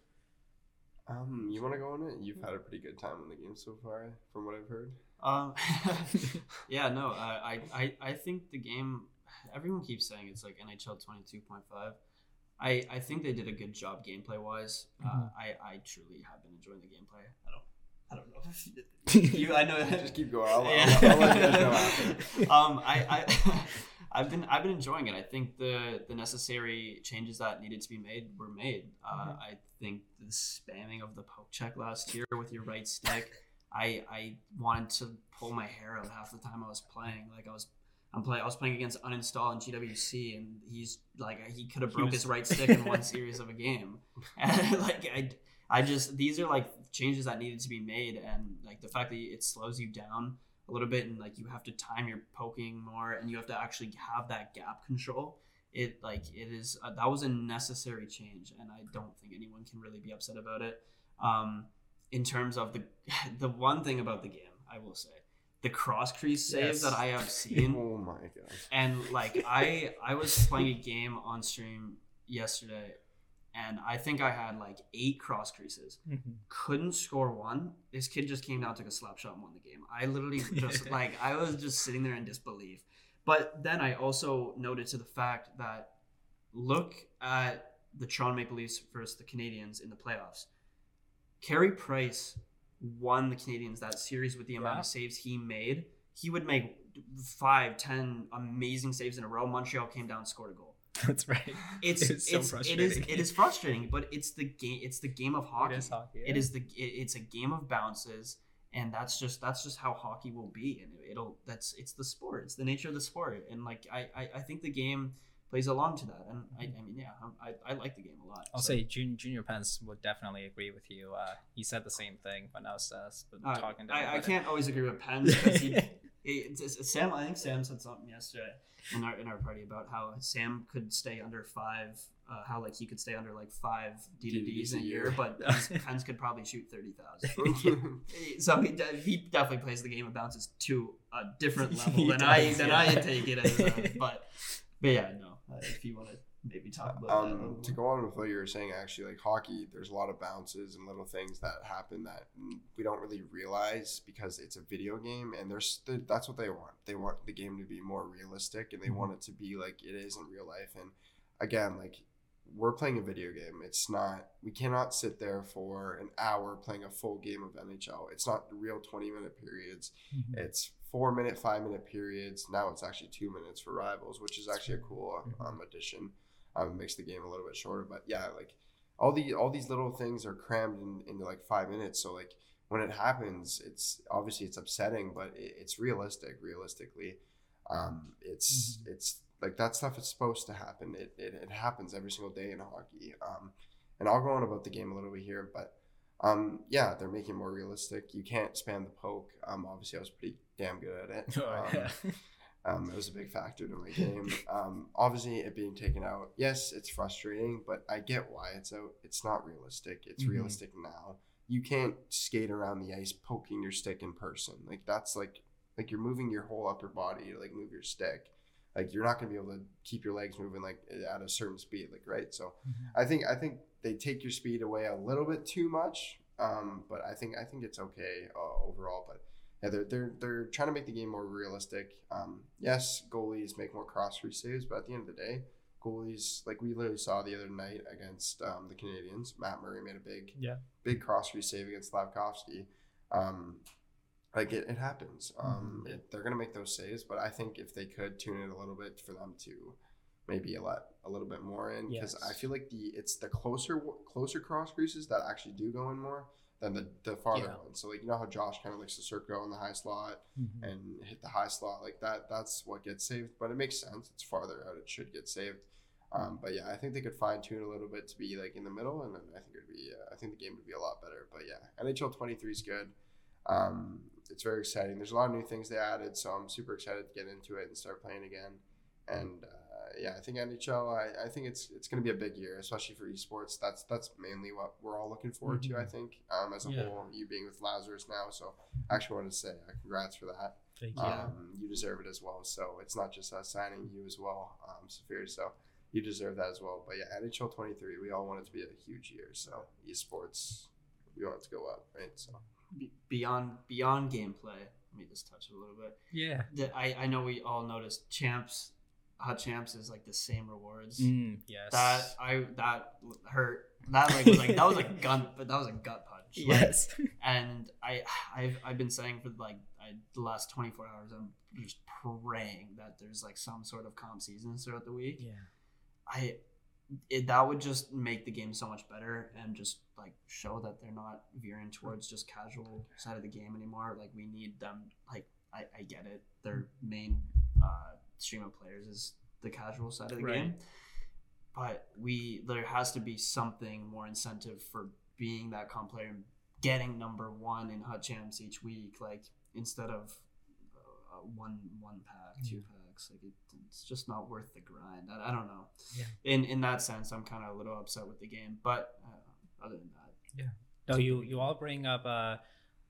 Speaker 3: Um, you want to go on it? You've had a pretty good time in the game so far, from what I've heard.
Speaker 2: Um, yeah, no, I, I, I think the game. Everyone keeps saying it's like NHL twenty two point five. I, I think they did a good job gameplay wise. Uh, mm-hmm. Uh, I, I truly have been enjoying the gameplay. I don't I don't know. you, I know. That.
Speaker 3: Just keep going. I'll, yeah. I'll, I'll, let you know.
Speaker 2: Um, I, I I've been I've been enjoying it. I think the the necessary changes that needed to be made were made. Uh, mm-hmm. I think the spamming of the poke check last year with your right stick, I I wanted to pull my hair out half the time I was playing. Like I was I'm playing I was playing against uninstall and GWC and he's like he could have broke was... his right stick in one series of a game. And like I I just these are like changes that needed to be made and like the fact that it slows you down a little bit and like you have to time your poking more and you have to actually have that gap control it like it is uh, that was a necessary change, and I don't think anyone can really be upset about it. Um, in terms of the the one thing about the game, I will say the cross crease saves
Speaker 1: Yes.
Speaker 2: that I have seen,
Speaker 3: Oh my god.
Speaker 2: and like I I was playing a game on stream yesterday, and I think I had like eight cross creases. Mm-hmm. Couldn't score one. This kid just came down, took a slap shot, and won the game. I literally just like I was just sitting there in disbelief. But then I also noted to the fact that look at the Toronto Maple Leafs versus the Canadiens in the playoffs. Carey Price won the Canadiens that series with the amount
Speaker 1: Yeah.
Speaker 2: of saves he made. He would make five, ten amazing saves in a row. Montreal came down, scored a goal.
Speaker 1: That's right.
Speaker 2: It's
Speaker 1: It's so
Speaker 2: it's, it is
Speaker 1: frustrating.
Speaker 2: it is frustrating, but it's the game. It's the game of hockey.
Speaker 1: It is hockey.
Speaker 2: It is the it, it's a game of bounces, and that's just that's just how hockey will be, and it'll that's it's the sport. It's the nature of the sport, and like I I, I think the game plays along to that, and I, I mean yeah I, I like the game a lot.
Speaker 1: I'll
Speaker 2: so.
Speaker 1: say Jun- Junior Pence would definitely agree with you. Uh, he said the same thing when I was uh,
Speaker 2: Uh,
Speaker 1: talking to him.
Speaker 2: I, I can't always agree with Pence because he, it's- Sam. I think Sam said something yesterday in our in our party about how Sam could stay under five. Uh, how like he could stay under like five D to Ds in a year, but Pence, could probably shoot thirty thousand. so he, he definitely plays the game of bounces to a different level than I than
Speaker 1: yeah.
Speaker 2: I take it as. Uh, but but yeah, no. Uh, if you want to maybe talk about
Speaker 3: um,
Speaker 2: little
Speaker 3: to go on with what you were saying, actually, like hockey, there's a lot of bounces and little things that happen that we don't really realize because it's a video game, and there's th- that's what they want. They want the game to be more realistic, and they
Speaker 1: Mhm.
Speaker 3: want it to be like it is in real life. And again, like we're playing a video game. It's not. We cannot sit there for an hour playing a full game of NHL. It's not real 20 minute periods.
Speaker 1: Mhm.
Speaker 3: It's four minute, five minute periods. Now it's actually two minutes for rivals, which is actually a cool um, addition. Um, it makes the game a little bit shorter, but yeah, like all the all these little things are crammed in, into like five minutes. So like when it happens, it's obviously it's upsetting, but it, it's realistic. Realistically, um, it's it's like that stuff is supposed to happen. It, it, it happens every single day in hockey. Um, and I'll go on about the game a little bit here, but um, yeah, they're making it more realistic. You can't spam the poke. Um, obviously, I was pretty damn good at it.
Speaker 1: Oh,
Speaker 3: Um,
Speaker 1: yeah.
Speaker 3: um, it was a big factor to my game. Um, obviously, it being taken out, yes, it's frustrating, but I get why it's out. It's not realistic. It's
Speaker 1: Mhm.
Speaker 3: realistic now. You can't skate around the ice poking your stick in person. Like that's like like you're moving your whole upper body to like move your stick. Like you're not gonna be able to keep your legs moving like at a certain speed. Like right. So
Speaker 1: Mhm.
Speaker 3: I think I think they take your speed away a little bit too much. Um, but I think I think it's okay uh, overall. But yeah, they're they're they're trying to make the game more realistic. Um, yes, goalies make more cross crease saves, but at the end of the day, goalies like we literally saw the other night against um, the Canadiens. Matt Murray made a big
Speaker 1: Yeah.
Speaker 3: big cross crease save against Slavkovsky. Um, like it, it happens. Um,
Speaker 2: Mhm.
Speaker 3: it, they're gonna make those saves, but I think if they could tune it a little bit for them to maybe let a little bit more in because
Speaker 1: Yes.
Speaker 3: I feel like the it's the closer closer cross creases that actually do go in more than the the farther
Speaker 1: Yeah.
Speaker 3: ones. So like you know how Josh kind of likes to circle in the high slot
Speaker 1: Mhm.
Speaker 3: and hit the high slot like that. That's what gets saved, but it makes sense. It's farther out. It should get saved. Um, but yeah, I think they could fine tune a little bit to be like in the middle, and then I think it'd be. Uh, I think the game would be a lot better. But yeah, NHL 23 is good. Um, it's very exciting. There's a lot of new things they added, so I'm super excited to get into it and start playing again. And uh, yeah, I think NHL. I, I think it's it's going to be a big year, especially for esports. That's that's mainly what we're all looking forward to. I think um, as a
Speaker 1: Yeah.
Speaker 3: whole, you being with Lazarus now. So I actually wanted to say uh, congrats for that.
Speaker 1: Thank you.
Speaker 3: Um, you deserve it as well. So it's not just us signing you as well, um, Safir. So you deserve that as well. But yeah, NHL 23, we all want it to be a huge year. So esports, we want it to go up, right? So
Speaker 2: Be- beyond beyond gameplay. Let me just touch it a little bit.
Speaker 1: yeah.
Speaker 2: that I, I know we all noticed champs hut champs is like the same rewards
Speaker 1: Mm, yes.
Speaker 2: that i that hurt that like was like that was a gun but that was a gut punch Like,
Speaker 1: yes.
Speaker 2: and i i've, I've been saying for like I, the last 24 hours i'm just praying that there's like some sort of comp seasons throughout the week
Speaker 1: yeah.
Speaker 2: i it, that would just make the game so much better and just like show that they're not veering towards just casual side of the game anymore like we need them like i, I get it their main uh, stream of players is the casual side of the
Speaker 1: Right.
Speaker 2: game but we there has to be something more incentive for being that comp player and getting number one in hut champs each week like instead of uh, one one pack two packs. Like it, it's just not worth the grind. I, I don't know.
Speaker 1: Yeah.
Speaker 2: In in that sense, I'm kind of a little upset with the game, but uh, other than that, yeah.
Speaker 1: No, you you all bring up uh,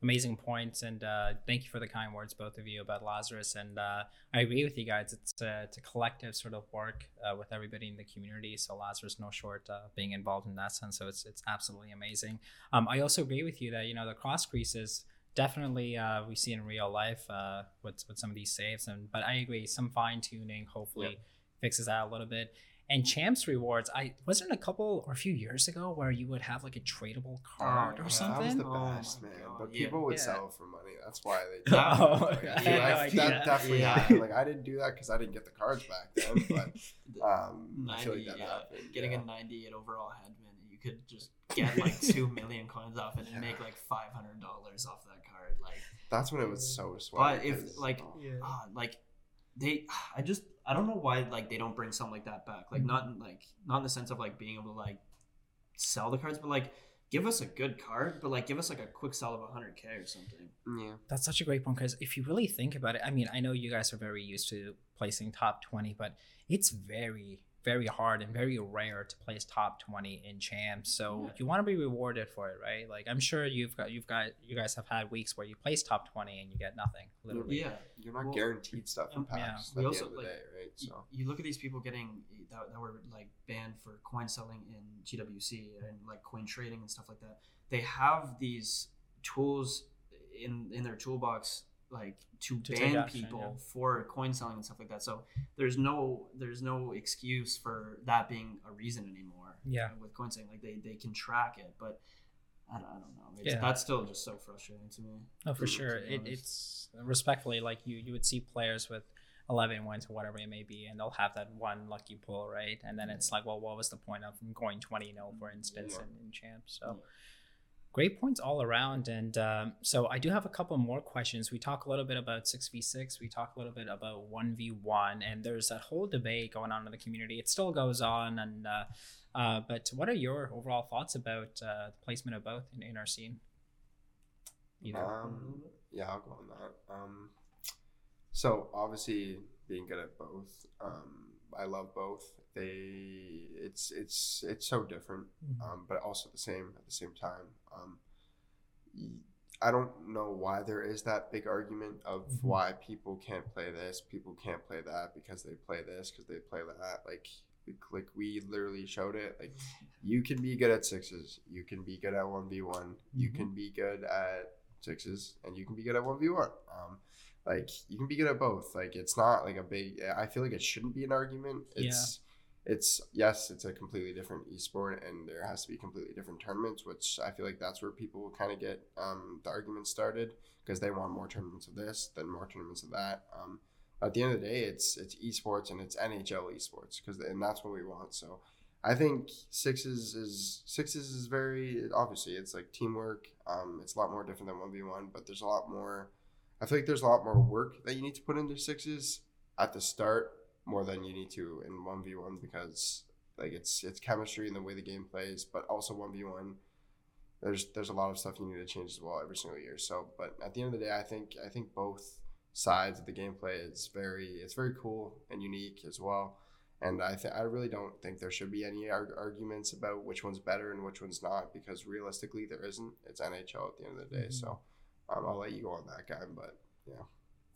Speaker 1: amazing points, and uh, thank you for the kind words, both of you, about Lazarus. And uh, I agree with you guys. It's a, it's a collective sort of work uh, with everybody in the community. So Lazarus, no short, uh, being involved in that sense. So it's it's absolutely amazing. Um, I also agree with you that you know the cross creases definitely uh, we see in real life uh, with with some of these saves, and but I agree some fine tuning hopefully fixes that a little bit. And champs rewards, I wasn't a couple or a few years ago where you would have like a tradable card
Speaker 2: yeah,
Speaker 1: or
Speaker 2: that
Speaker 1: something.
Speaker 3: That was the
Speaker 2: Oh
Speaker 3: best, man.
Speaker 2: God,
Speaker 3: But
Speaker 2: yeah.
Speaker 3: people would
Speaker 1: Yeah.
Speaker 3: sell it for money. That's why they did
Speaker 1: Oh,
Speaker 3: Like,
Speaker 1: I
Speaker 3: I,
Speaker 1: no
Speaker 3: I-
Speaker 1: idea.
Speaker 3: that definitely
Speaker 2: Yeah.
Speaker 3: happened. Like I didn't do that because I didn't get the cards back then. But um, I feel
Speaker 2: 90,
Speaker 3: like that
Speaker 2: yeah,
Speaker 3: happened.
Speaker 2: getting
Speaker 3: yeah.
Speaker 2: a 98 overall headman, you could just get like two million coins off it and make like five hundred dollars off that card. Like,
Speaker 3: That's when it was so sweaty.
Speaker 2: but if like,
Speaker 3: oh,
Speaker 1: Yeah.
Speaker 2: like they, I just I don't know why like they don't bring something like that back. Like mm-hmm. not in, like not in the sense of like being able to like sell the cards, but like give us a good card, but like give us like a quick sell of 100k or something.
Speaker 3: yeah.
Speaker 1: That's such a great point because if you really think about it, I mean, I know you guys are very used to placing top 20, but it's very, very hard and very rare to place top 20 in champs. So
Speaker 2: Yeah.
Speaker 1: you want to be rewarded for it, right? Like I'm sure you've got, you've got, you guys have had weeks where you place top 20 and you get nothing, literally.
Speaker 2: Yeah,
Speaker 3: You're not
Speaker 2: Well,
Speaker 3: guaranteed stuff in
Speaker 2: um,
Speaker 1: yeah.
Speaker 3: packs
Speaker 2: We
Speaker 3: at
Speaker 2: also,
Speaker 3: end of the
Speaker 2: like,
Speaker 3: day, right?
Speaker 2: y-
Speaker 3: So
Speaker 2: you look at these people getting that, that were like banned for coin selling in GWC and like coin trading and stuff like that. They have these tools in in their toolbox like to,
Speaker 1: To
Speaker 2: ban
Speaker 1: action,
Speaker 2: people
Speaker 1: yeah.
Speaker 2: for coin selling and stuff like that. So there's no there's no excuse for that being a reason anymore.
Speaker 1: Yeah.
Speaker 2: uh, with coin selling, like they they can track it, but. I don't, I don't know. It's,
Speaker 1: Yeah.
Speaker 2: That's still just so frustrating to me.
Speaker 1: No, for sure. It, it's respectfully like you you would see players with 11 wins or whatever it may be, and they'll have that one lucky pull, right? And then it's like, well, what was the point of going 20 0 for instance
Speaker 3: Yeah.
Speaker 1: in, in champs? So
Speaker 2: Yeah.
Speaker 1: Great points all around. And um, so I do have a couple more questions. We talk a little bit about 6v6, we talk a little bit about 1v1, and there's that whole debate going on in the community. It still goes on, and uh, uh, but what are your overall thoughts about uh, the placement of both in, in our scene?
Speaker 3: Um, yeah, I'll go on that. Um, so obviously, being good at both, um, I love both. They, it's it's it's so different,
Speaker 1: Mhm.
Speaker 3: um, but also the same at the same time. Um, I don't know why there is that big argument of
Speaker 1: Mhm.
Speaker 3: why people can't play this, people can't play that because they play this because they play that. Like, like we literally showed it. Like, you can be good at sixes, you can be good at one v one, you
Speaker 1: Mhm.
Speaker 3: can be good at sixes, and you can be good at one v one. Um, like you can be good at both. Like it's not like a big. I feel like it shouldn't be an argument. It's it's yes, it's a completely different esport, and there has to be completely different tournaments. Which I feel like that's where people will kind of get um, the argument started because they want more tournaments of this than more tournaments of that. Um, at the end of the day, it's it's esports and it's NHL esports because and that's what we want. So I think sixes is sixes is very obviously it's like teamwork. Um, it's a lot more different than one v one, but there's a lot more. I feel like there's a lot more work that you need to put into sixes at the start more than you need to in one v one because like it's it's chemistry and the way the game plays, but also one v one. There's there's a lot of stuff you need to change as well every single year. So, but at the end of the day, I think I think both sides of the gameplay is very it's very cool and unique as well. And I th- I really don't think there should be any arg- arguments about which one's better and which one's not because realistically there isn't. It's NHL at the end of the day.
Speaker 1: Mhm.
Speaker 3: So um, I'll let you go on that guy, but yeah.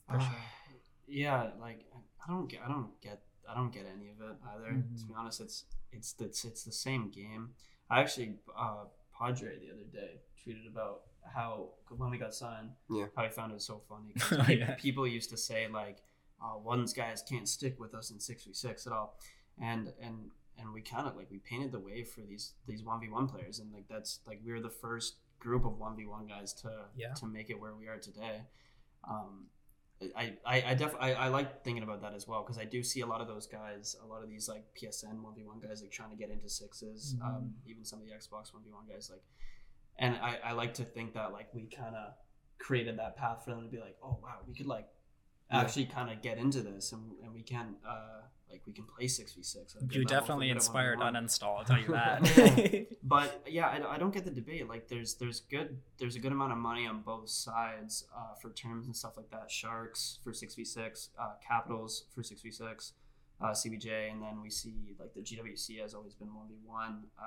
Speaker 2: Uh, yeah, like I don't get, I don't get, I don't get any of it either. To
Speaker 1: Mhm.
Speaker 2: be honest, it's it's it's it's the same game. I actually, uh, Padre the other day tweeted about how when we got signed,
Speaker 3: Yeah.
Speaker 2: how he found it so funny.
Speaker 1: Oh, yeah.
Speaker 2: People used to say like, uh, "One's guys can't stick with us in six v six at all," and and and we kind of like we painted the way for these these one v one players, and like that's like we were the first group of one v one guys to
Speaker 1: Yeah.
Speaker 2: to make it where we are today. Um, I I I def I, I like thinking about that as well because I do see a lot of those guys, a lot of these like PSN one v one guys like trying to get into 6s
Speaker 1: Mhm.
Speaker 2: um, even some of the Xbox one v one guys like, and I I like to think that like we kind of created that path for them to be like, oh wow, we could like
Speaker 3: Yeah.
Speaker 2: actually kind of get into this and, and we can uh like we can play 6v6 at a good
Speaker 1: You
Speaker 2: level if we
Speaker 1: definitely inspired
Speaker 2: 1v1.
Speaker 1: uninstall. I'll tell you that.
Speaker 2: but yeah I, I don't get the debate like there's there's good there's a good amount of money on both sides uh, for terms and stuff like that sharks for 6v6 uh, capitals for 6v6 uh, cbj and then we see like the gwc has always been 1v1 uh,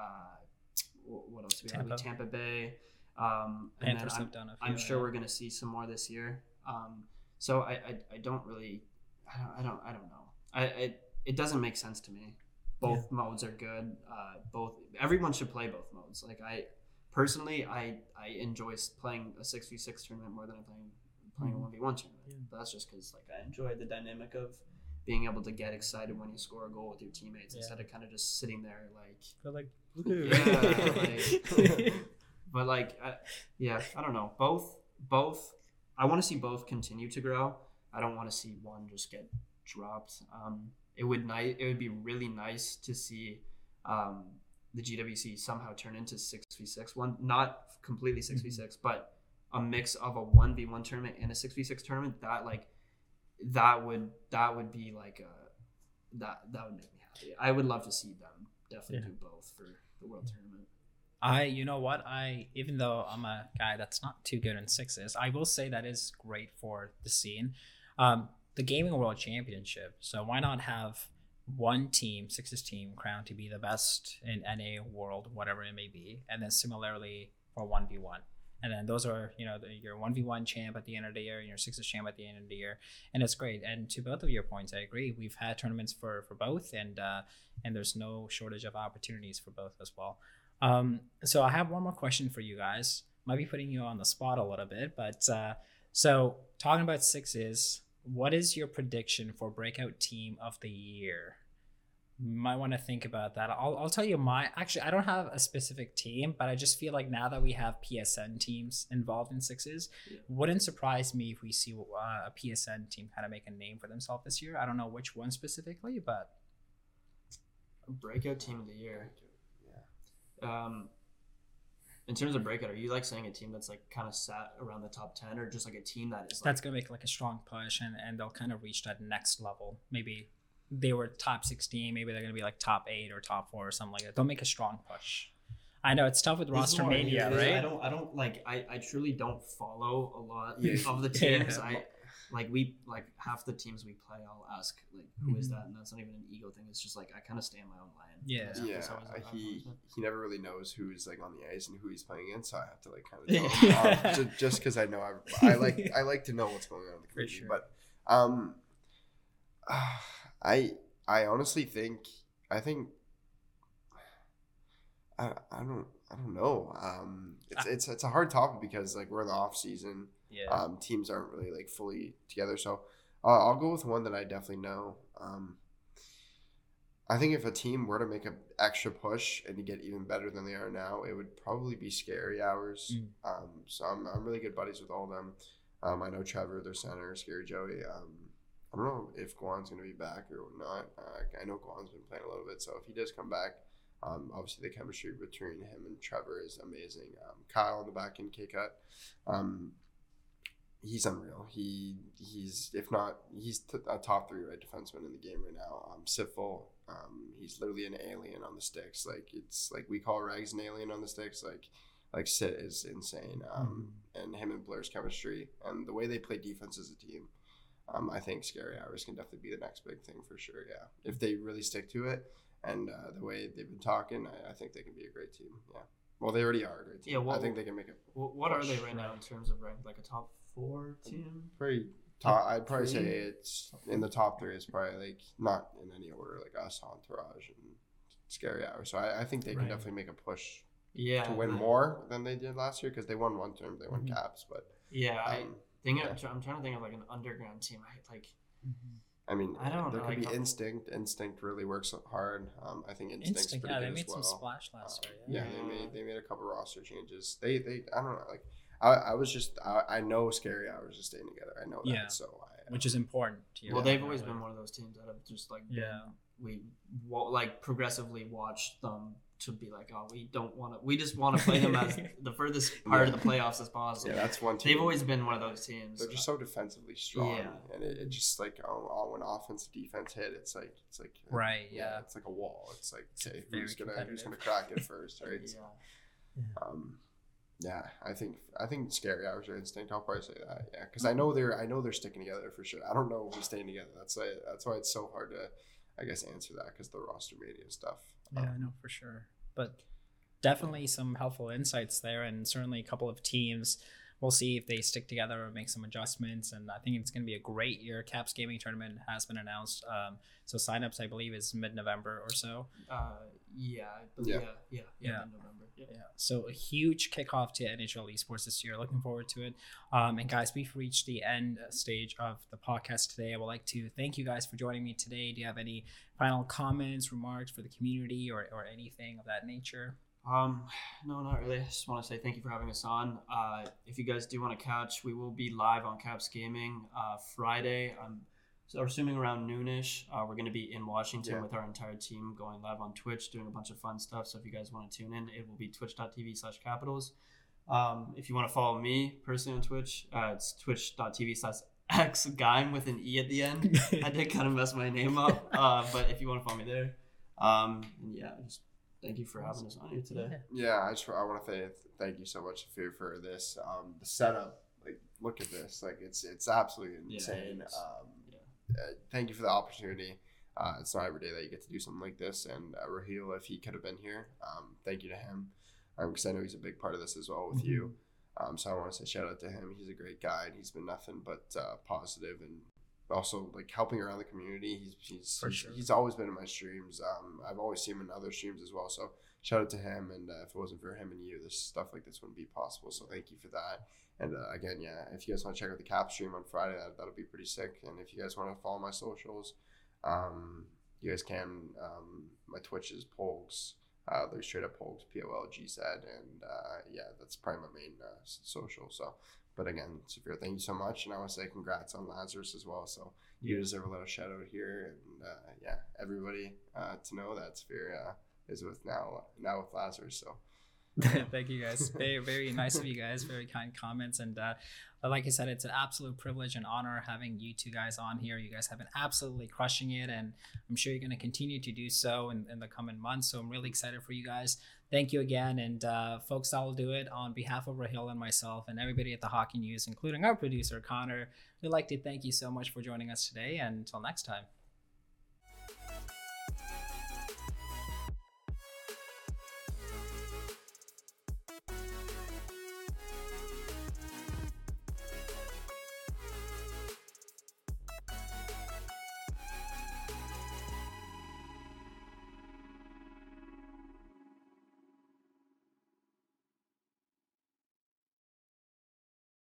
Speaker 2: what else do we
Speaker 1: Tampa.
Speaker 2: have tampa bay um, and then
Speaker 1: Panthers
Speaker 2: I'm,
Speaker 1: done a few.
Speaker 2: I'm sure
Speaker 1: yeah.
Speaker 2: we're going to see some more this year um, so I, I i don't really i don't i don't, I don't know I, it, it doesn't make sense to me. Both modes are good uh, both everyone should play both modes. Like i personally i i enjoy playing a 6v6 tournament more than i'm playing playing a 1v1 tournament.
Speaker 1: Yeah.
Speaker 2: but that's just because like i enjoy the dynamic of being able to get excited when you score a goal with your teammates
Speaker 1: Yeah.
Speaker 2: instead of kind of just sitting there like
Speaker 1: Feel like,
Speaker 2: Yeah, like- but like I, yeah i don't know. Both both i want to see both continue to grow. I don't want to see one just get dropped. Um it would nice it would be really nice to see um the gwc somehow turn into 6v6 one not completely 6v6 but a mix of a 1v1 tournament and a 6v6 tournament that like that would that would be like a that that would make me happy. I would love to see them definitely
Speaker 1: Yeah.
Speaker 2: do both for the world tournament.
Speaker 1: I, you know what, I even though I'm a guy that's not too good in sixes, I will say that is great for the scene. Um, the Gaming World Championship. So why not have one team, sixes team, crowned to be the best in NA world, whatever it may be, and then similarly for one v one. And then those are, you know, the, your one v one champ at the end of the year and your sixes champ at the end of the year, and it's great. And to both of your points, I agree. We've had tournaments for for both, and uh, and there's no shortage of opportunities for both as well. Um, so I have one more question for you guys. Might be putting you on the spot a little bit, but uh, so talking about sixes, what is your prediction for breakout team of the year? You might want to think about that. I'll, I'll tell you my actually I don't have a specific team, but I just feel like now that we have PSN teams involved in sixes,
Speaker 2: Yeah.
Speaker 1: wouldn't surprise me if we see uh, a PSN team kind of make a name for themselves this year. I don't know which one specifically, but
Speaker 2: breakout team of the year
Speaker 3: Yeah.
Speaker 2: um in terms of breakout are you like saying a team that's like kind of sat around the top 10 or just like a team that is like
Speaker 1: that's gonna make like a strong push and, and they'll kind of reach that next level maybe they were top 16 maybe they're gonna be like top 8 or top 4 or something like that they'll make a strong push i know it's tough with
Speaker 2: This
Speaker 1: roster
Speaker 2: what it
Speaker 1: mania
Speaker 2: is. I
Speaker 1: right
Speaker 2: don't I don't like I, I truly don't follow a lot of the
Speaker 1: Yeah.
Speaker 2: teams. I like we like half the teams we play I'll ask like who is
Speaker 1: Mhm.
Speaker 2: that and that's not even an ego thing. It's just like I kind of stay in my own lane.
Speaker 1: Yeah.
Speaker 2: That's-
Speaker 3: Yeah,
Speaker 2: always, like,
Speaker 3: he he never really knows who's like on the ice and who he's playing against, so I have to like kind of
Speaker 2: Yeah.
Speaker 3: tell him, um, just because I know I, I like I like to know what's going on in the community.
Speaker 1: sure.
Speaker 3: But um, I I honestly think I think I, I don't I don't know. Um, it's
Speaker 1: I-
Speaker 3: it's it's a hard topic because like we're in the off season.
Speaker 1: Yeah
Speaker 3: Um, teams aren't really like fully together, so uh, I'll go with one that I definitely know. Um, I think if a team were to make an extra push and to get even better than they are now, it would probably be Scary Hours.
Speaker 1: Mm.
Speaker 3: Um, so I'm, I'm really good buddies with all of them. Um, I know Trevor, their center, Scary Joey. Um, I don't know if Guan's going to be back or not. Uh, I know Guan's been playing a little bit, so if he does come back, um, obviously the chemistry between him and Trevor is amazing. Um, Kyle on the back end, K cut. Um, he's unreal. He he's if not he's t- a top three right defenseman in the game right now. Um, Sifel, um, he's literally an alien on the sticks. Like it's like we call Rags an alien on the sticks. Like like Sit is insane. Um, and him and Blair's chemistry and the way they play defense as a team. Um, I think Scary Hours can definitely be the next big thing for sure. Yeah, if they really stick to it and uh, the way they've been talking, I, I think they can be a great team. Yeah. Well, they already are a great team.
Speaker 2: Yeah, well-
Speaker 3: I think they can make it
Speaker 2: What, what are they right now in terms of rank? Like a top four team?
Speaker 3: Pretty top. I'd probably say it's in the top three. It's probably like not in any order, like us, Entourage, and Scary Hour. So I, I think they can
Speaker 1: Right.
Speaker 3: definitely make a push
Speaker 2: Yeah.
Speaker 3: to win
Speaker 2: the-
Speaker 3: more than they did last year because they won one term, they won
Speaker 1: Mhm.
Speaker 3: caps. But
Speaker 2: Yeah, I
Speaker 3: um,
Speaker 2: think
Speaker 3: yeah.
Speaker 2: I'm, trying to think of like an underground team. I like
Speaker 3: I mean,
Speaker 2: I don't
Speaker 3: there
Speaker 2: know,
Speaker 3: could
Speaker 2: like,
Speaker 3: be instinct. Instinct really works hard. Um, I think instinct's
Speaker 1: instinct
Speaker 3: pretty
Speaker 1: yeah
Speaker 3: good
Speaker 1: they
Speaker 3: as
Speaker 1: made
Speaker 3: well.
Speaker 1: some splash last
Speaker 3: Uh,
Speaker 1: year
Speaker 3: yeah,
Speaker 1: yeah,
Speaker 3: they made they made a couple roster changes. They they I don't know like I, I was just I, I know Scary Hours is staying together. I know that.
Speaker 1: Yeah.
Speaker 3: So I,
Speaker 1: which is important to your
Speaker 2: well, they've always been one of those teams that have just like
Speaker 1: yeah
Speaker 2: we wa- like progressively watched them to be like, oh, we don't want to. We just want to play them as the furthest part of the playoffs as possible.
Speaker 3: Yeah, that's one team.
Speaker 2: They've always been one of those teams.
Speaker 3: They're just so defensively strong,
Speaker 2: Yeah.
Speaker 3: and it, it just like oh, oh, when offense defense hit, it's like it's like
Speaker 1: Right, yeah.
Speaker 3: it's like a wall. It's like okay, who's gonna who's gonna crack it first, right?
Speaker 2: yeah.
Speaker 3: Um, yeah, I think I think scary hours are instinct. I'll probably say that. Yeah, because I know they're I know they're sticking together for sure. I don't know if we're staying together. That's why that's why it's so hard to, I guess, answer that because the roster media stuff.
Speaker 1: Yeah,
Speaker 3: Um,
Speaker 1: I know for sure. But definitely some helpful insights there, and certainly a couple of teams. We'll see if they stick together or make some adjustments. And I think it's going to be a great year. Caps Gaming Tournament has been announced. Um, so signups, I believe, is mid November or so.
Speaker 2: Uh, yeah, I believe-
Speaker 3: Yeah.
Speaker 2: yeah, yeah, yeah,
Speaker 1: Yeah.
Speaker 2: in November. Yeah.
Speaker 1: Yeah. So a huge kickoff to NHL esports this year. Looking forward to it. Um, and guys, we've reached the end stage of the podcast today. I would like to thank you guys for joining me today. Do you have any final comments, remarks for the community, or, or anything of that nature?
Speaker 2: Um, no, not really. I just want to say thank you for having us on. Uh, if you guys do want to catch, we will be live on Caps Gaming uh, Friday. I'm so assuming around noonish. Uh, we're going to be in Washington
Speaker 3: Yeah.
Speaker 2: with our entire team going live on Twitch, doing a bunch of fun stuff. So if you guys want to tune in, it will be twitch.tv slash capitals. Um, if you want to follow me personally on Twitch, uh, it's twitch.tv slash X Gime with an E at the end. I did kind of mess my name up, uh, but if you want to follow me there, um, and yeah, just thank you for having us on here today.
Speaker 3: Yeah, I just I want to say thank you so much Safir, for this. Um, the setup, like look at this, like it's it's absolutely
Speaker 2: Yeah, it
Speaker 3: insane. um,
Speaker 2: Yeah.
Speaker 3: Thank you for the opportunity. Uh, it's not every day that you get to do something like this. And uh, Raheel, if he could have been here, um, thank you to him because I know he's a big part of this as well with you. Um, so I want to say shout out to him. He's a great guy, and he's been nothing but uh, positive and also like helping around the community. He's he's he's,
Speaker 1: sure.
Speaker 3: he's always been in my streams. Um, I've always seen him in other streams as well. So shout out to him. And uh, if it wasn't for him and you, this stuff like this wouldn't be possible. So thank you for that. And uh, again, yeah, if you guys want to check out the cap stream on Friday, that, that'll be pretty sick. And if you guys want to follow my socials, um, you guys can. Um, my Twitch is Polgz. Uh, they're straight up Polgz, P O L G Z, and uh, yeah, that's probably my main uh, social. So, but again, Safir, thank you so much, and I want to say congrats on Lazarus as well. So you deserve a little shout out here, and uh, yeah, everybody uh, to know that uh, is with now now with Lazarus. So
Speaker 1: Thank you guys. Very, very nice of you guys. Very kind comments. And uh, like I said, it's an absolute privilege and honor having you two guys on here. You guys have been absolutely crushing it, and I'm sure you're going to continue to do so in, in the coming months. So I'm really excited for you guys. Thank you again. And uh, folks, I'll do it on behalf of Rahil and myself and everybody at the Hockey News, including our producer, Connor. We'd like to thank you so much for joining us today. And until next time.